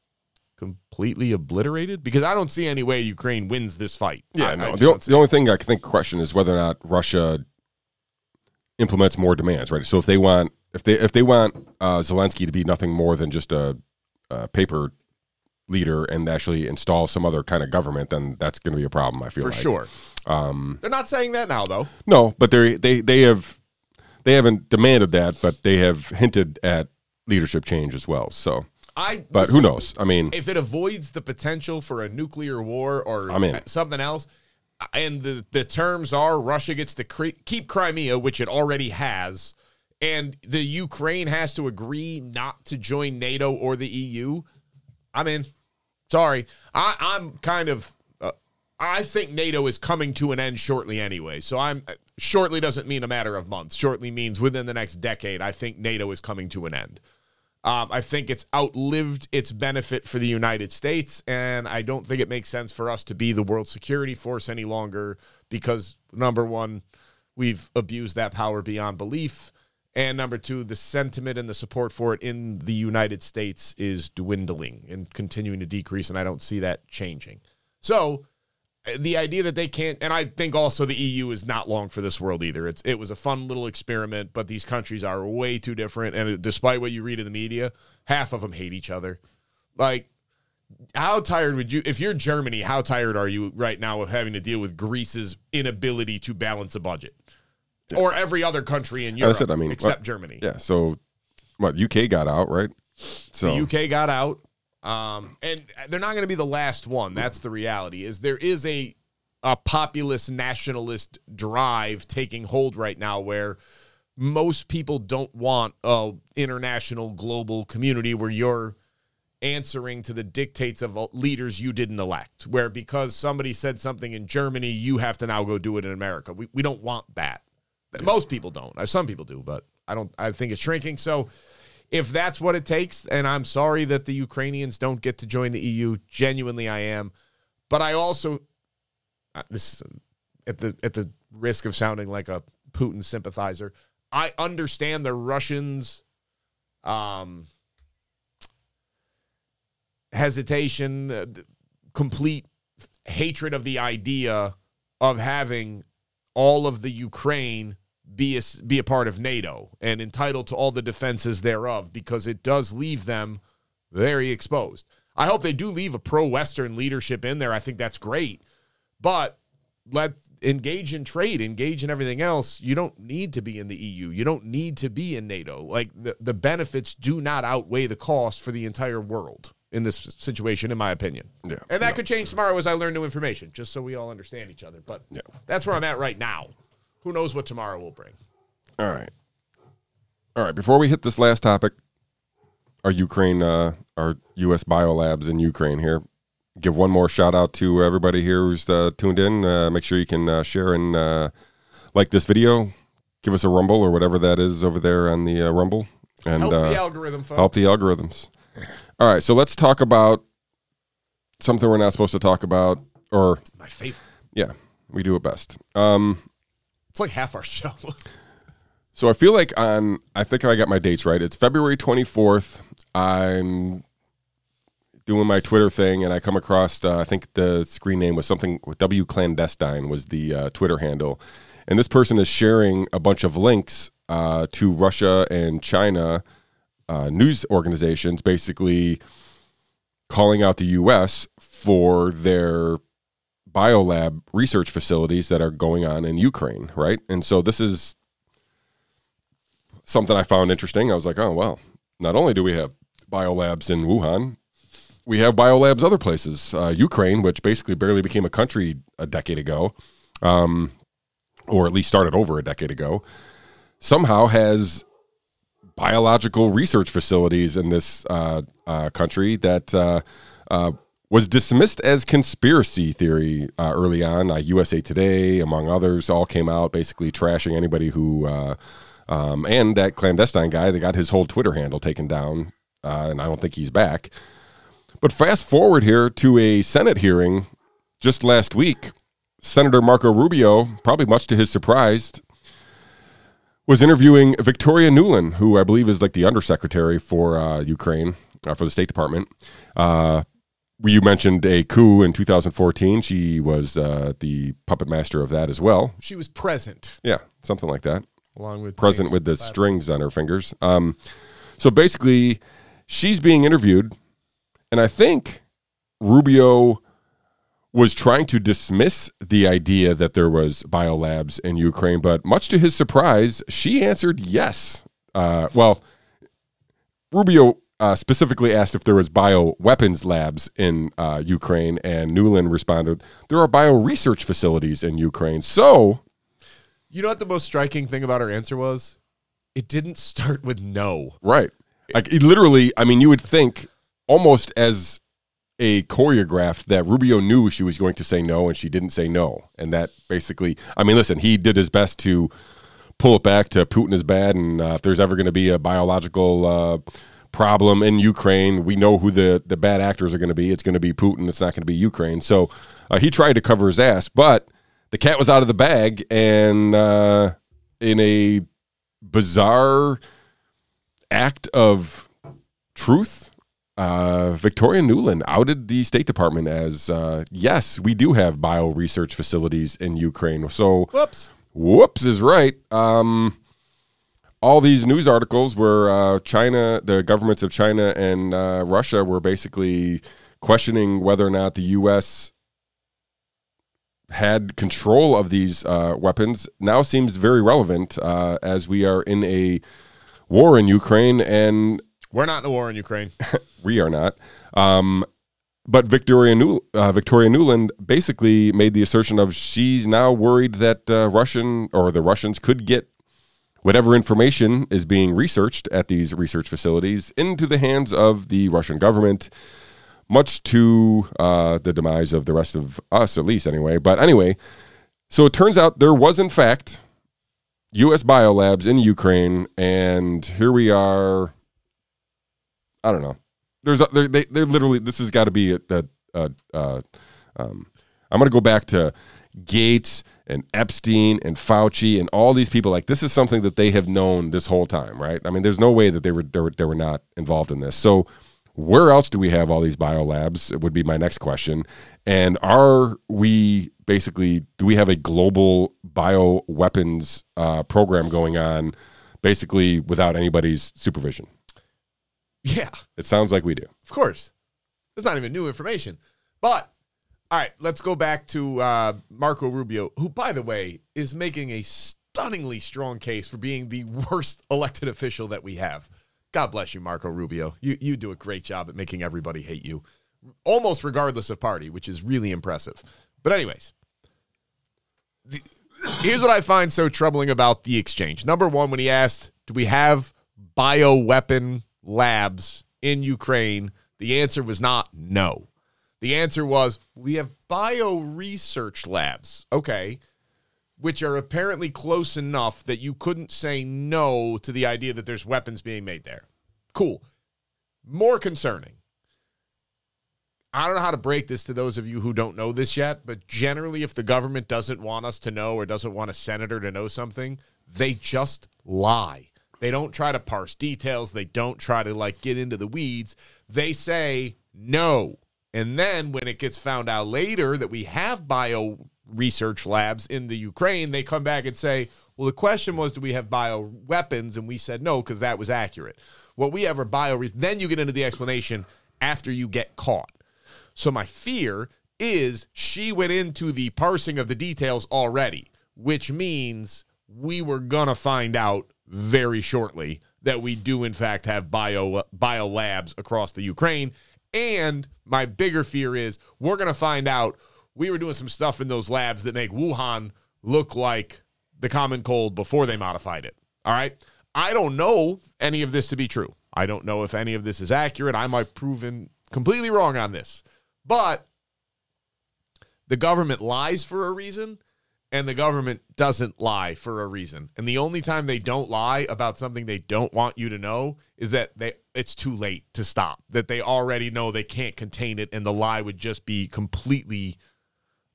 Speaker 2: completely obliterated? Because I don't see any way Ukraine wins this fight.
Speaker 1: Yeah,
Speaker 2: I,
Speaker 1: no.
Speaker 2: I
Speaker 1: the, o- the only thing I can think question is whether or not Russia implements more demands, right? So if they want if they if they want uh, Zelensky to be nothing more than just a, a paper leader and actually install some other kind of government, then that's going to be a problem. I feel
Speaker 2: for
Speaker 1: like.
Speaker 2: sure.
Speaker 1: Um,
Speaker 2: They're not saying that now, though.
Speaker 1: no, but they they they have they haven't demanded that, but they have hinted at leadership change as well. So,
Speaker 2: I
Speaker 1: but who knows? I mean,
Speaker 2: if it avoids the potential for a nuclear war or
Speaker 1: I'm in.
Speaker 2: something else, and the, the terms are Russia gets to cre- keep Crimea, which it already has, and the Ukraine has to agree not to join NATO or the EU, I'm in. Sorry. I, I'm kind of. Uh, I think NATO is coming to an end shortly anyway. So I'm. Shortly doesn't mean a matter of months. Shortly means within the next decade, I think NATO is coming to an end. Um, I think it's outlived its benefit for the United States, and I don't think it makes sense for us to be the world security force any longer because, number one, we've abused that power beyond belief. And number two, the sentiment and the support for it in the United States is dwindling and continuing to decrease, and I don't see that changing. So, the idea that they can't, and I think also the EU is not long for this world either. It's it was a fun little experiment, but these countries are way too different, and despite what you read in the media, half of them hate each other. Like, how tired would you, if you're Germany, how tired are you right now of having to deal with Greece's inability to balance a budget, or every other country in Europe
Speaker 1: said, I mean,
Speaker 2: except
Speaker 1: what-
Speaker 2: Germany?
Speaker 1: yeah. So, what UK got out right? So
Speaker 2: The UK got out, um, and they're not going to be the last one. That's the reality. Is there is a a populist nationalist drive taking hold right now, where most people don't want a international global community where you're answering to the dictates of leaders you didn't elect. Where because somebody said something in Germany, you have to now go do it in America. We we don't want that. Most people don't. Some people do, but I don't. I think it's shrinking. So if that's what it takes, and I'm sorry that the Ukrainians don't get to join the EU, genuinely I am. But I also uh, this at the at the risk of sounding like a Putin sympathizer, I understand the Russians um hesitation, uh, complete hatred of the idea of having all of the Ukraine be a, be a part of NATO and entitled to all the defenses thereof because it does leave them very exposed. I hope they do leave a pro Western leadership in there. I think that's great. But let engage in trade, engage in everything else. You don't need to be in the EU. You don't need to be in NATO. Like the, the benefits do not outweigh the cost for the entire world in this situation, in my opinion.
Speaker 1: Yeah.
Speaker 2: And that could change tomorrow as I learn new information, just so we all understand each other. But
Speaker 1: Yeah.
Speaker 2: that's where I'm at right now. Who knows what tomorrow will bring?
Speaker 1: All right. All right. Before we hit this last topic, our Ukraine, uh, our U.S. biolabs in Ukraine here, give one more shout out to everybody here who's uh, tuned in. Uh, make sure you can uh, share and uh, like this video. give us a rumble or whatever that is over there on the uh, rumble and
Speaker 2: Help
Speaker 1: uh,
Speaker 2: the algorithm, folks.
Speaker 1: help the algorithms. All right, so let's talk about something we're not supposed to talk about, or
Speaker 2: My favorite.
Speaker 1: yeah, we do it best. Um,
Speaker 2: It's like half our *laughs* show.
Speaker 1: so I feel like on, I think I got my dates right. It's February 24th. I'm doing my Twitter thing, and I come across, uh, I think the screen name was something, with W Clandestine was the uh, Twitter handle. And this person is sharing a bunch of links uh, to Russia and China uh, news organizations, basically calling out the U.S. for their biolab research facilities that are going on in Ukraine, right? And so this is something I found interesting. I was like, oh, well, not only do we have biolabs in Wuhan, we have biolabs other places. Uh, Ukraine, which basically barely became a country a decade ago, um, or at least started over a decade ago, somehow has biological research facilities in this uh, uh, country that uh, uh, was dismissed as conspiracy theory uh, early on. Uh, USA Today, among others, all came out basically trashing anybody who, uh, um, and that clandestine guy, they got his whole Twitter handle taken down, uh, and I don't think he's back. But fast forward here to a Senate hearing just last week. Senator Marco Rubio, probably much to his surprise, was interviewing Victoria Nuland, who I believe is like the undersecretary for uh, Ukraine uh, for the State Department. You mentioned a coup in 2014. She was uh, the puppet master of that as well.
Speaker 2: she was present
Speaker 1: Yeah, something like that.
Speaker 2: along with
Speaker 1: Present
Speaker 2: James
Speaker 1: with the
Speaker 2: Clapper.
Speaker 1: strings on her fingers. Um, so basically, she's being interviewed, and I think Rubio was trying to dismiss the idea that there was biolabs in Ukraine, but much to his surprise, she answered yes. Uh, well, Rubio uh, specifically asked if there was bioweapons labs in uh, Ukraine, and Nuland responded, "There are bio research facilities in Ukraine." So,
Speaker 2: You know what the most striking thing about her answer was? It didn't start with no.
Speaker 1: right, like it literally, I mean, you would think almost as a choreographed that Rubio knew she was going to say no, and she didn't say no, and that basically, I mean, listen, he did his best to pull it back to Putin is bad, and uh, if there's ever going to be a biological uh, problem in Ukraine, we know who the the bad actors are going to be. It's going to be Putin. It's not going to be Ukraine. So uh, he tried to cover his ass, but the cat was out of the bag, and uh, in a bizarre act of truth. Uh, Victoria Nuland outed the State Department as uh, yes, we do have bio research facilities in Ukraine. So
Speaker 2: Whoops.
Speaker 1: whoops is right. Um, all these news articles where uh, China, the governments of China and uh, Russia were basically questioning whether or not the U.S. had control of these uh, weapons now seems very relevant uh, as we are in a war in Ukraine and
Speaker 2: We're not in a war in Ukraine. *laughs*
Speaker 1: we are not. Um, but Victoria New, uh, Victoria Nuland basically made the assertion of she's now worried that uh, Russian or the Russians could get whatever information is being researched at these research facilities into the hands of the Russian government, much to uh, the demise of the rest of us, at least anyway. But anyway, so it turns out there was in fact U.S. biolabs in Ukraine, and here we are. I don't know. There's a, they're, they they're literally this has got to be a, a, a, uh um, I'm gonna go back to Gates and Epstein and Fauci and all these people. Like this is something that they have known this whole time, right? I mean, there's no way that they were they were, they were not involved in this. So where else do we have all these biolabs? It would be my next question. And are we basically do we have a global bioweapons uh, program going on, basically without anybody's supervision?
Speaker 2: Yeah,
Speaker 1: It sounds like we do.
Speaker 2: of course. It's not even new information. But all right, let's go back to uh, Marco Rubio, who, by the way, is making a stunningly strong case for being the worst *laughs* elected official that we have. God bless you, Marco Rubio. You you do a great job at making everybody hate you, almost regardless of party, which is really impressive. But anyways, the, *coughs* here's what I find so troubling about the exchange. Number one, when he asked, "Do we have bioweapon labs in Ukraine?" The answer was not no. The answer was we have bio research labs. Okay. which are apparently close enough that you couldn't say no to the idea that there's weapons being made there. Cool. More concerning. I don't know how to break this to those of you who don't know this yet, but generally, if the government doesn't want us to know or doesn't want a senator to know something, they just lie. They don't try to parse details. They don't try to like get into the weeds. They say no. And then when it gets found out later that we have bio research labs in the Ukraine, they come back and say, well, the question was, do we have bio weapons? And we said no, because that was accurate. What we have are bio. Then you get into the explanation after you get caught. So my fear is she went into the parsing of the details already, which means we were gonna find out very shortly that we do in fact have bio bio labs across the Ukraine. And my bigger fear is we're gonna find out we were doing some stuff in those labs that make Wuhan look like the common cold before they modified it. All right. I don't know any of this to be true. I don't know if any of this is accurate. I might proven completely wrong on this. But the government lies for a reason and the government doesn't lie for a reason. And the only time they don't lie about something they don't want you to know is that they it's too late to stop. That they already know they can't contain it and the lie would just be completely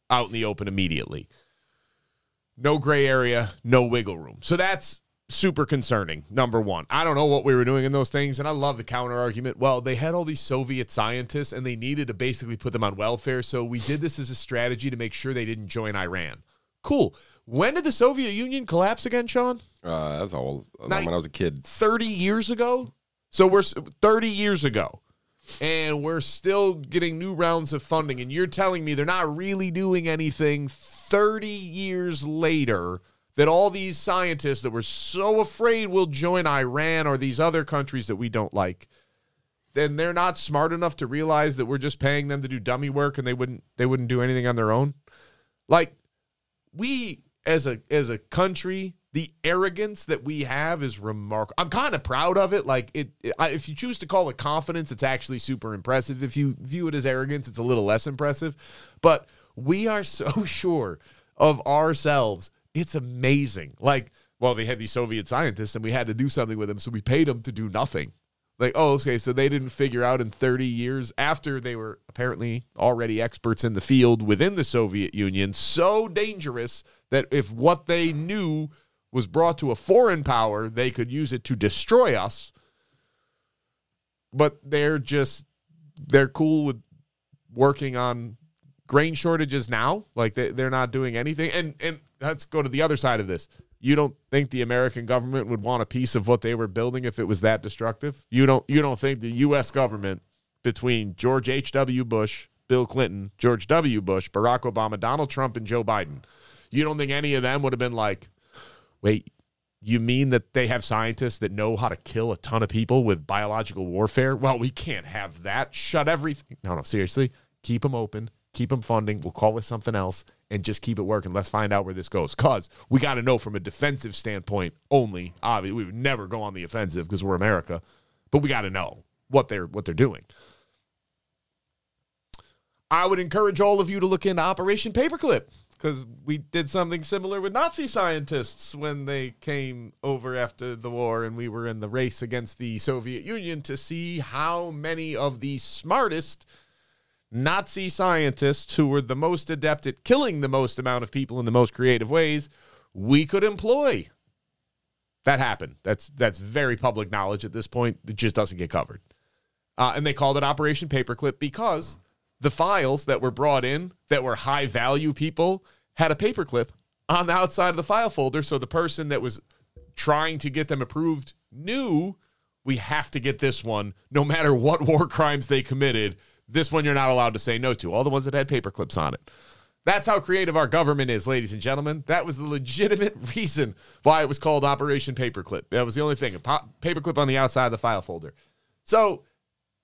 Speaker 2: out in the open immediately. No gray area, no wiggle room. So that's super concerning. Number one, I don't know what we were doing in those things, and I love the counter argument. Well, they had all these Soviet scientists, and they needed to basically put them on welfare, so we did this as a strategy to make sure they didn't join Iran. Cool. When did the Soviet Union collapse again, Sean?
Speaker 1: Uh, that's all. When I was a kid,
Speaker 2: thirty years ago. So we're thirty years ago, and we're still getting new rounds of funding. And you're telling me they're not really doing anything thirty years later that all these scientists that were so afraid will join Iran or these other countries that we don't like, then they're not smart enough to realize that we're just paying them to do dummy work and they wouldn't they wouldn't do anything on their own. Like we as a as a country, the arrogance that we have is remarkable. I'm kind of proud of it. Like it, it I, if you choose to call it confidence, it's actually super impressive. If you view it as arrogance, it's a little less impressive. But we are so *laughs* sure of ourselves it's amazing. Like, well, they had these Soviet scientists and we had to do something with them, so we paid them to do nothing. Like, oh, okay, so they didn't figure out in 30 years after they were apparently already experts in the field within the Soviet Union, so dangerous that if what they knew was brought to a foreign power, they could use it to destroy us. But they're just they're cool with working on grain shortages now. Like they, they're not doing anything. And and let's go to the other side of this. You don't think the American government would want a piece of what they were building if it was that destructive? You don't you don't think the US government between George H.W. Bush, Bill Clinton, George W. Bush, Barack Obama, Donald Trump, and Joe Biden, you don't think any of them would have been like, wait, you mean that they have scientists that know how to kill a ton of people with biological warfare? Well, we can't have that. Shut everything. No, no, seriously. Keep them open keep them funding. We'll call it something else and just keep it working. Let's find out where this goes. Because we got to know from a defensive standpoint only. Obviously, we would never go on the offensive because we're America, but we got to know what they're what they're doing. I would encourage all of you to look into Operation Paperclip because we did something similar with Nazi scientists when they came over after the war and we were in the race against the Soviet Union to see how many of the smartest Nazi scientists who were the most adept at killing the most amount of people in the most creative ways we could employ. That happened. That's that's very public knowledge at this point. It just doesn't get covered. Uh, and they called it Operation Paperclip because the files that were brought in that were high value people had a paperclip on the outside of the file folder. So the person that was trying to get them approved knew we have to get this one no matter what war crimes they committed this one you're not allowed to say no to. All the ones that had paper clips on it. That's how creative our government is, ladies and gentlemen. That was the legitimate *laughs* reason why it was called Operation Paperclip. That was the only thing. A paperclip on the outside of the file folder. So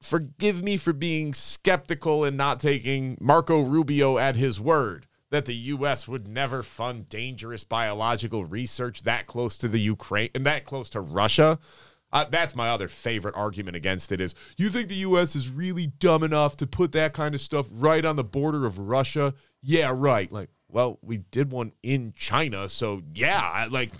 Speaker 2: forgive me for being skeptical and not taking Marco Rubio at his word that the U.S. would never fund dangerous biological research that close to the Ukraine and that close to Russia. Uh, that's my other favorite argument against it is you think the U.S. is really dumb enough to put that kind of stuff right on the border of Russia? Yeah, right. Like, well, we did one in China, so yeah, like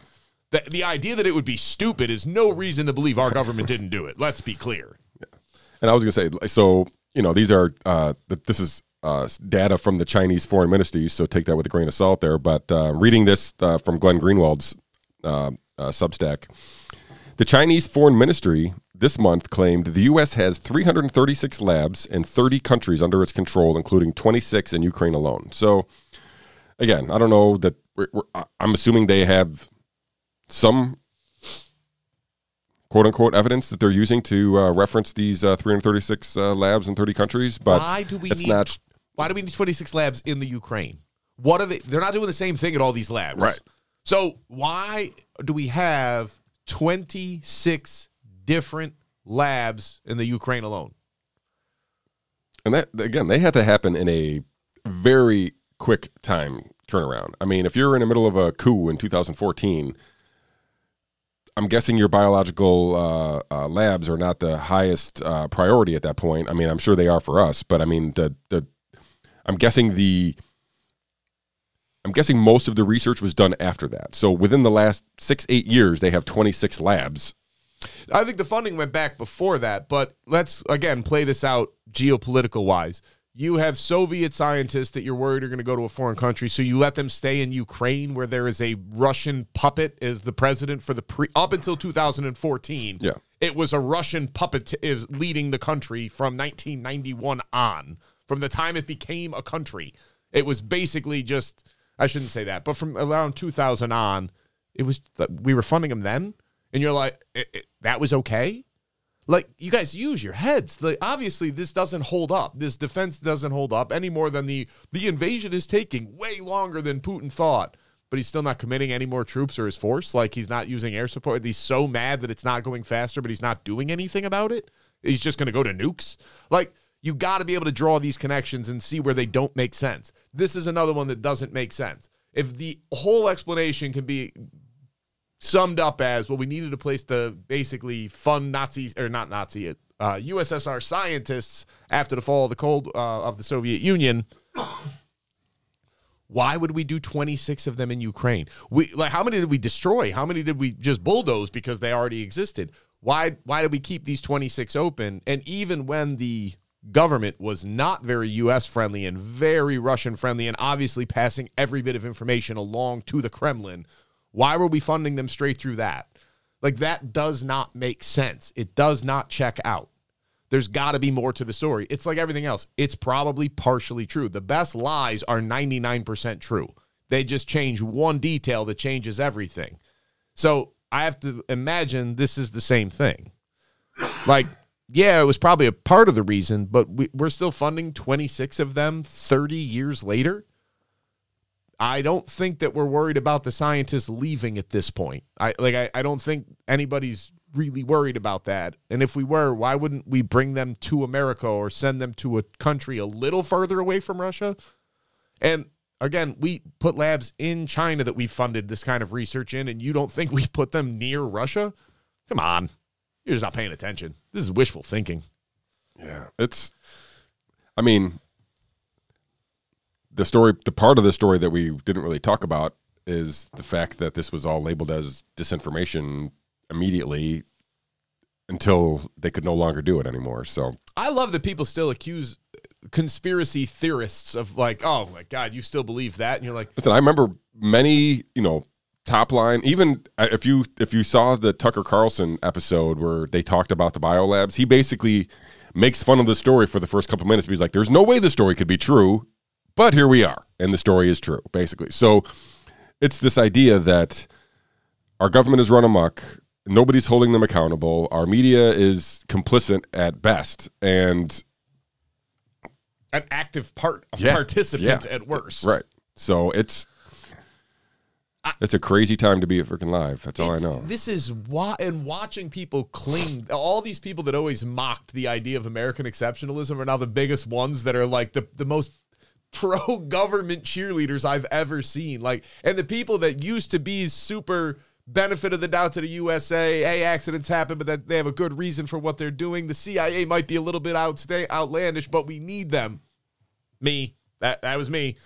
Speaker 2: the the idea that it would be stupid is no reason to believe our government didn't do it. Let's be clear. Yeah.
Speaker 1: And I was going to say, so you know, these are uh, this is uh, data from the Chinese foreign ministries, so take that with a grain of salt there. But uh, reading this uh, from Glenn Greenwald's uh, uh, Substack, the Chinese foreign ministry this month claimed the U.S. has 336 labs in 30 countries under its control, including 26 in Ukraine alone. So, again, I don't know that we're, we're, I'm assuming they have some quote unquote evidence that they're using to uh, reference these uh, 336 uh, labs in 30 countries, but
Speaker 2: why do we
Speaker 1: it's
Speaker 2: need,
Speaker 1: not.
Speaker 2: Why do we need 26 labs in the Ukraine? What are they? They're not doing the same thing at all these labs,
Speaker 1: Right.
Speaker 2: So why do we have 26 different labs in the Ukraine alone?
Speaker 1: And that again, they had to happen in a very quick time turnaround. I mean, if you're in the middle of a coup in 2014, I'm guessing your biological uh, uh, labs are not the highest uh, priority at that point. I mean, I'm sure they are for us, but I mean, the the I'm guessing the I'm guessing most of the research was done after that. So within the last six eight years, they have 26 labs.
Speaker 2: I think the funding went back before that, but let's again play this out geopolitical wise. You have Soviet scientists that you're worried are going to go to a foreign country, so you let them stay in Ukraine where there is a Russian puppet as the president for the pre up until 2014.
Speaker 1: Yeah.
Speaker 2: It was a Russian puppet is leading the country from 1991 on. From the time it became a country, it was basically just I shouldn't say that, but from around 2000 on, it was we were funding them then, and you're like "I- I- that was okay. Like you guys use your heads. Like obviously this doesn't hold up. This defense doesn't hold up any more than the the invasion is taking way longer than Putin thought. But he's still not committing any more troops or his force. Like he's not using air support. He's so mad that it's not going faster, but he's not doing anything about it. He's just going to go to nukes. Like you got to be able to draw these connections and see where they don't make sense. This is another one that doesn't make sense. If the whole explanation can be summed up as well, we needed a place to basically fund Nazis or not Nazi, uh, USSR scientists after the fall of the cold uh, of the Soviet Union. *coughs* Why would we do 26 of them in Ukraine? We like how many did we destroy? How many did we just bulldoze because they already existed? Why why did we keep these 26 open? And even when the government was not very US friendly and very Russian friendly and obviously passing every bit of information along to the Kremlin, why were we funding them straight through that? Like that does not make sense. It does not check out. There's got to be more to the story. It's like everything else. It's probably partially true. The best lies are 99% true. They just change one detail that changes everything. So I have to imagine this is the same thing. Like, yeah, it was probably a part of the reason, but we, we're still funding 26 of them 30 years later. I don't think that we're worried about the scientists leaving at this point. I like I, I don't think anybody's really worried about that. And if we were, why wouldn't we bring them to America or send them to a country a little further away from Russia? And again, we put labs in China that we funded this kind of research in, and you don't think we put them near Russia? Come on. You're just not paying attention. This is wishful thinking.
Speaker 1: Yeah, it's. I mean, the story, the part of the story that we didn't really talk about is the fact that this was all labeled as disinformation immediately until they could no longer do it anymore. So
Speaker 2: I love that people still accuse conspiracy theorists of like, oh my god, you still believe that? And you're like,
Speaker 1: listen, I remember many, you know, top line. Even uh, if you if you saw the Tucker Carlson episode where they talked about the biolabs, he basically makes fun of the story for the first couple minutes. He's like, "There's no way the story could be true, but here we are, and the story is true." Basically, so it's this idea that our government is run amok. Nobody's holding them accountable. Our media is complicit at best, and
Speaker 2: an active part
Speaker 1: Yeah,
Speaker 2: participant
Speaker 1: yeah.
Speaker 2: at worst.
Speaker 1: right. So it's it's a crazy time to be at freaking live. That's all I know.
Speaker 2: This is why, and watching people cling, all these people that always mocked the idea of American exceptionalism are now the biggest ones that are like the, the most pro government cheerleaders I've ever seen. Like, and the people that used to be super benefit of the doubt to the USA, hey, accidents happen, but that they have a good reason for what they're doing. The CIA might be a little bit outsta- outlandish, but we need them. Me, that that was me.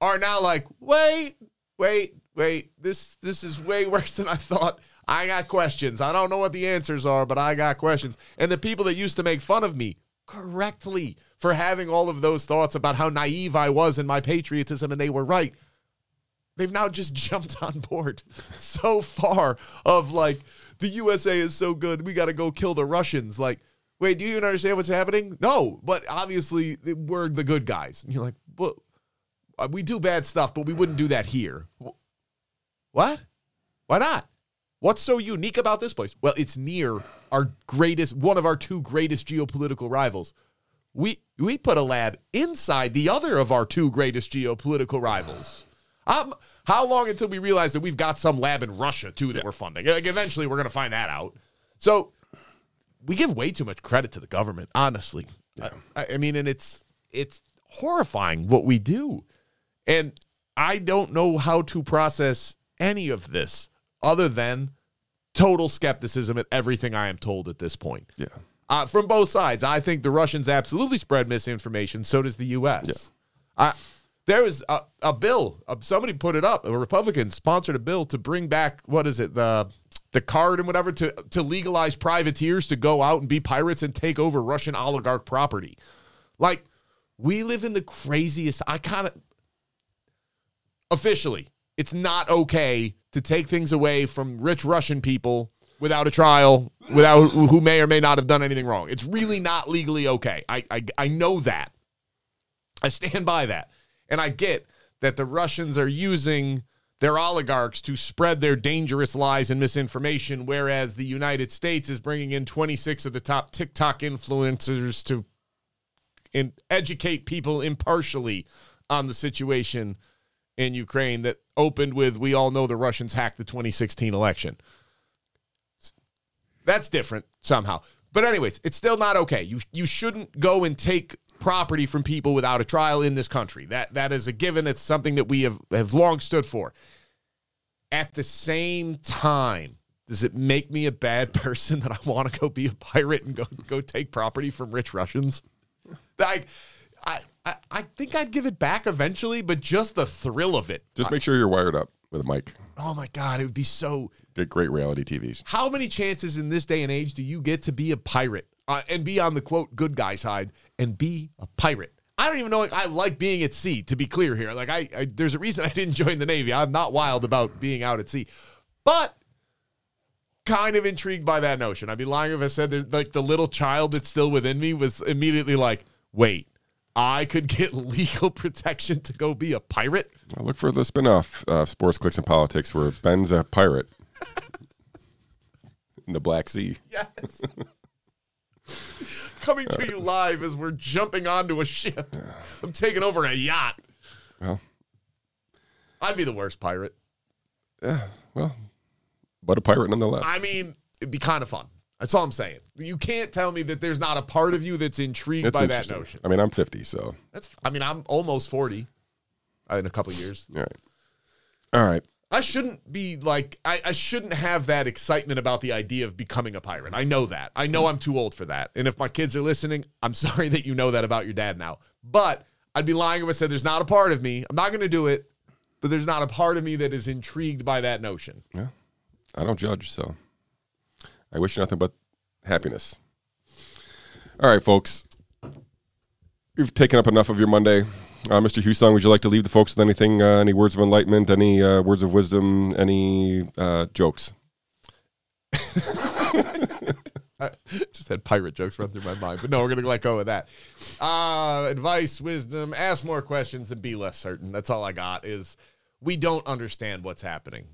Speaker 2: are now like, wait, wait, wait. This this is way worse than I thought. I got questions. I don't know what the answers are, but I got questions. And the people that used to make fun of me correctly for having all of those thoughts about how naive I was in my patriotism and they were right. They've now just *laughs* jumped on board so far of like the USA is so good, we got to go kill the Russians. Like, wait, do you even understand what's happening? No, but obviously we're the good guys. And you're like, well, uh, we do bad stuff, but we wouldn't do that here. What? Why not? What's so unique about this place? Well, it's near our greatest, one of our two greatest geopolitical rivals. We we put a lab inside the other of our two greatest geopolitical rivals. Um, how long until we realize that we've got some lab in Russia too that we're funding? Like eventually, we're going to find that out. So we give way too much credit to the government, honestly. I, I mean, and it's it's horrifying what we do, and I don't know how to process any of this other than total skepticism at everything I am told at this point.
Speaker 1: Yeah.
Speaker 2: Uh, from both sides, I think the Russians absolutely spread misinformation. So does the U.S. Yeah. there was a, a bill. Uh, somebody put it up. A Republican sponsored a bill to bring back what is it the the card and whatever to to legalize privateers to go out and be pirates and take over Russian oligarch property. Like we live in the craziest. I kind of officially, it's not okay to take things away from rich Russian people without a trial, without who may or may not have done anything wrong. It's really not legally okay. I, I I know that. I stand by that. And I get that the Russians are using their oligarchs to spread their dangerous lies and misinformation, whereas the United States is bringing in 26 of the top TikTok influencers to in, educate people impartially on the situation in Ukraine that opened with we all know the Russians hacked the 2016 election. That's different somehow. But anyways, it's still not okay. You you shouldn't go and take property from people without a trial in this country. That that is a given. It's something that we have have long stood for. At the same time, does it make me a bad *laughs* person that I want to go be a pirate and go go take property from rich Russians? Like I, I I think I'd give it back eventually, but just the thrill of it.
Speaker 1: Just make sure you're wired up with a mic.
Speaker 2: Oh my god, it would be so
Speaker 1: Get great reality TVs.
Speaker 2: How many chances in this day and age do you get to be a pirate uh, and be on the quote good guy side and be a pirate? I don't even know. I like being at sea. To be clear here, like I, I there's a reason *laughs* I didn't join the Navy. I'm not wild about being out at sea, but kind of intrigued by that notion. I'd be lying if I said there's like the little child that's still within me was immediately like, wait, I could get *laughs* legal protection to go be a pirate.
Speaker 1: I look for the spinoff, uh, Sports Clicks and Politics, where Ben's a pirate *laughs* in the Black Sea.
Speaker 2: Yes. *laughs* Coming to you live as we're jumping onto a ship. I'm taking over a yacht.
Speaker 1: Well,
Speaker 2: I'd be the worst pirate.
Speaker 1: yeah, well, but a pirate nonetheless.
Speaker 2: I mean, it'd be kind of fun. That's all I'm saying. You can't tell me that there's not a part of you that's intrigued
Speaker 1: It's
Speaker 2: by that
Speaker 1: interesting.
Speaker 2: notion.
Speaker 1: I mean, I'm 50, so
Speaker 2: That's. I mean, I'm almost 40 uh, in a couple years.
Speaker 1: all right. All right.
Speaker 2: I shouldn't be like I, I shouldn't have that excitement about the idea of becoming a pirate. I know that. I know I'm too old for that. And if my kids are listening, I'm *laughs* sorry that you know that about your dad now. But I'd be lying if I said there's not a part of me. I'm not going to do it, but there's not a part of me that is intrigued by that notion.
Speaker 1: Yeah. I don't judge, so I wish you nothing but happiness. All right, folks. You've taken up enough of your Monday. Uh, Mr. Husong, would you like to leave the folks with anything, uh, any words of enlightenment, any uh, words of wisdom, any uh, jokes? *laughs*
Speaker 2: I just had pirate jokes run through my mind, but no, we're gonna let go of that. Uh, advice, wisdom, ask more questions and be less certain. That's all I got. Is we don't understand what's happening,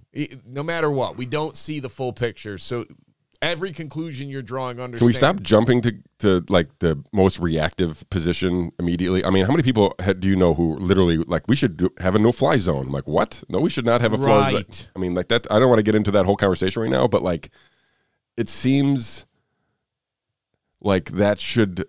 Speaker 2: no matter what. We don't see the full picture. So every conclusion you're drawing, under.
Speaker 1: Can we stop jumping to, to like the most reactive position immediately? I mean, how many people ha- do you know who literally like we should do, have a no fly zone? I'm like, what? No, we should not have a fly zone.
Speaker 2: Right.
Speaker 1: I mean, like that. I don't want to get into that whole conversation right now, but like, it seems like that should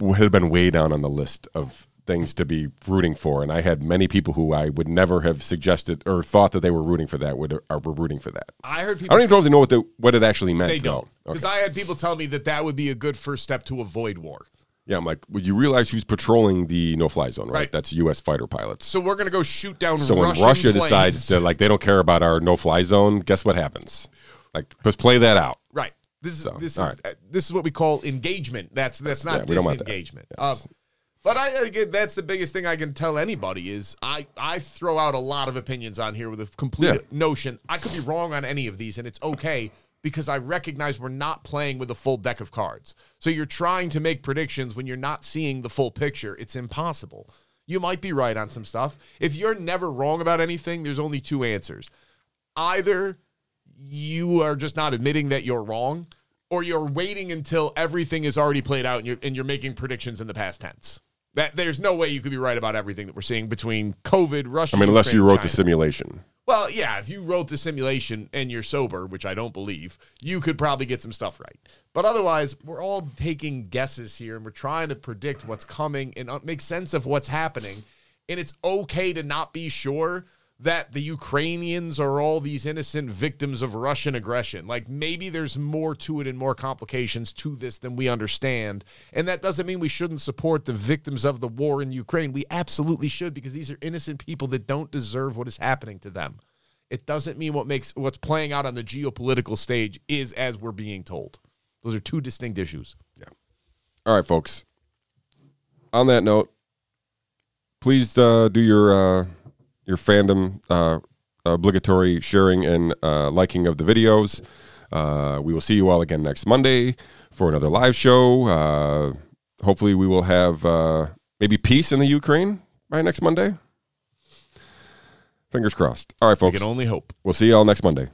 Speaker 1: have been way down on the list of things to be rooting for. And I had many people who I would never have suggested or thought that they were rooting for that would are were rooting for that.
Speaker 2: I heard people.
Speaker 1: I don't even know if they know what the what it actually meant.
Speaker 2: they don't because I had people tell me that that would be a good first step to avoid war.
Speaker 1: Yeah, I'm like, well, you realize who's patrolling the no-fly zone, right?
Speaker 2: Right.
Speaker 1: That's U.S. fighter pilots.
Speaker 2: So we're gonna go shoot down
Speaker 1: So when Russia
Speaker 2: planes.
Speaker 1: decides to like they don't care about our no-fly zone, guess what happens? Like, just play that out.
Speaker 2: Right. This is
Speaker 1: So,
Speaker 2: this is
Speaker 1: all
Speaker 2: uh, this is what we call engagement. That's that's
Speaker 1: Yeah,
Speaker 2: not
Speaker 1: don't want that.
Speaker 2: disengagement.
Speaker 1: Yes.
Speaker 2: Um, but I again, that's the biggest thing I can tell anybody is I I throw out a lot of opinions on here with a complete
Speaker 1: Yeah.
Speaker 2: notion. I could be wrong on any of these, and it's okay because I recognize we're not playing with a full deck of cards. So you're trying to make predictions when you're not seeing the full picture. It's impossible. You might be right on some stuff. If you're never wrong about anything, there's only two answers. Either you are just not admitting that you're wrong, or you're waiting until everything is already played out and you're, and you're making predictions in the past tense. That there's no way you could be right about everything that we're seeing between COVID, Russia.
Speaker 1: I mean, unless you
Speaker 2: Ukraine,
Speaker 1: wrote the simulation.
Speaker 2: Well, yeah, if you wrote the simulation and you're sober, which I don't believe, you could probably get some stuff right. But otherwise, we're all taking guesses here and we're trying to predict what's coming and uh, make sense of what's happening. And it's okay to not be sure that the Ukrainians are all these innocent victims of Russian aggression. Like maybe there's more to it and more complications to this than we understand. And that doesn't mean we shouldn't support the victims of the war in Ukraine. We absolutely should because these are innocent people that don't deserve what is happening to them. It doesn't mean what makes what's playing out on the geopolitical stage is as we're being told. Those are two distinct issues. Yeah.
Speaker 1: All right, folks. On that note, please uh, do your uh, your fandom uh, obligatory sharing and uh, liking of the videos. Uh, we will see you all again next Monday for another live show. Uh, hopefully, we will have uh, maybe peace in the Ukraine by next Monday. Fingers crossed. All right, folks.
Speaker 2: We can only hope.
Speaker 1: We'll see you all next Monday.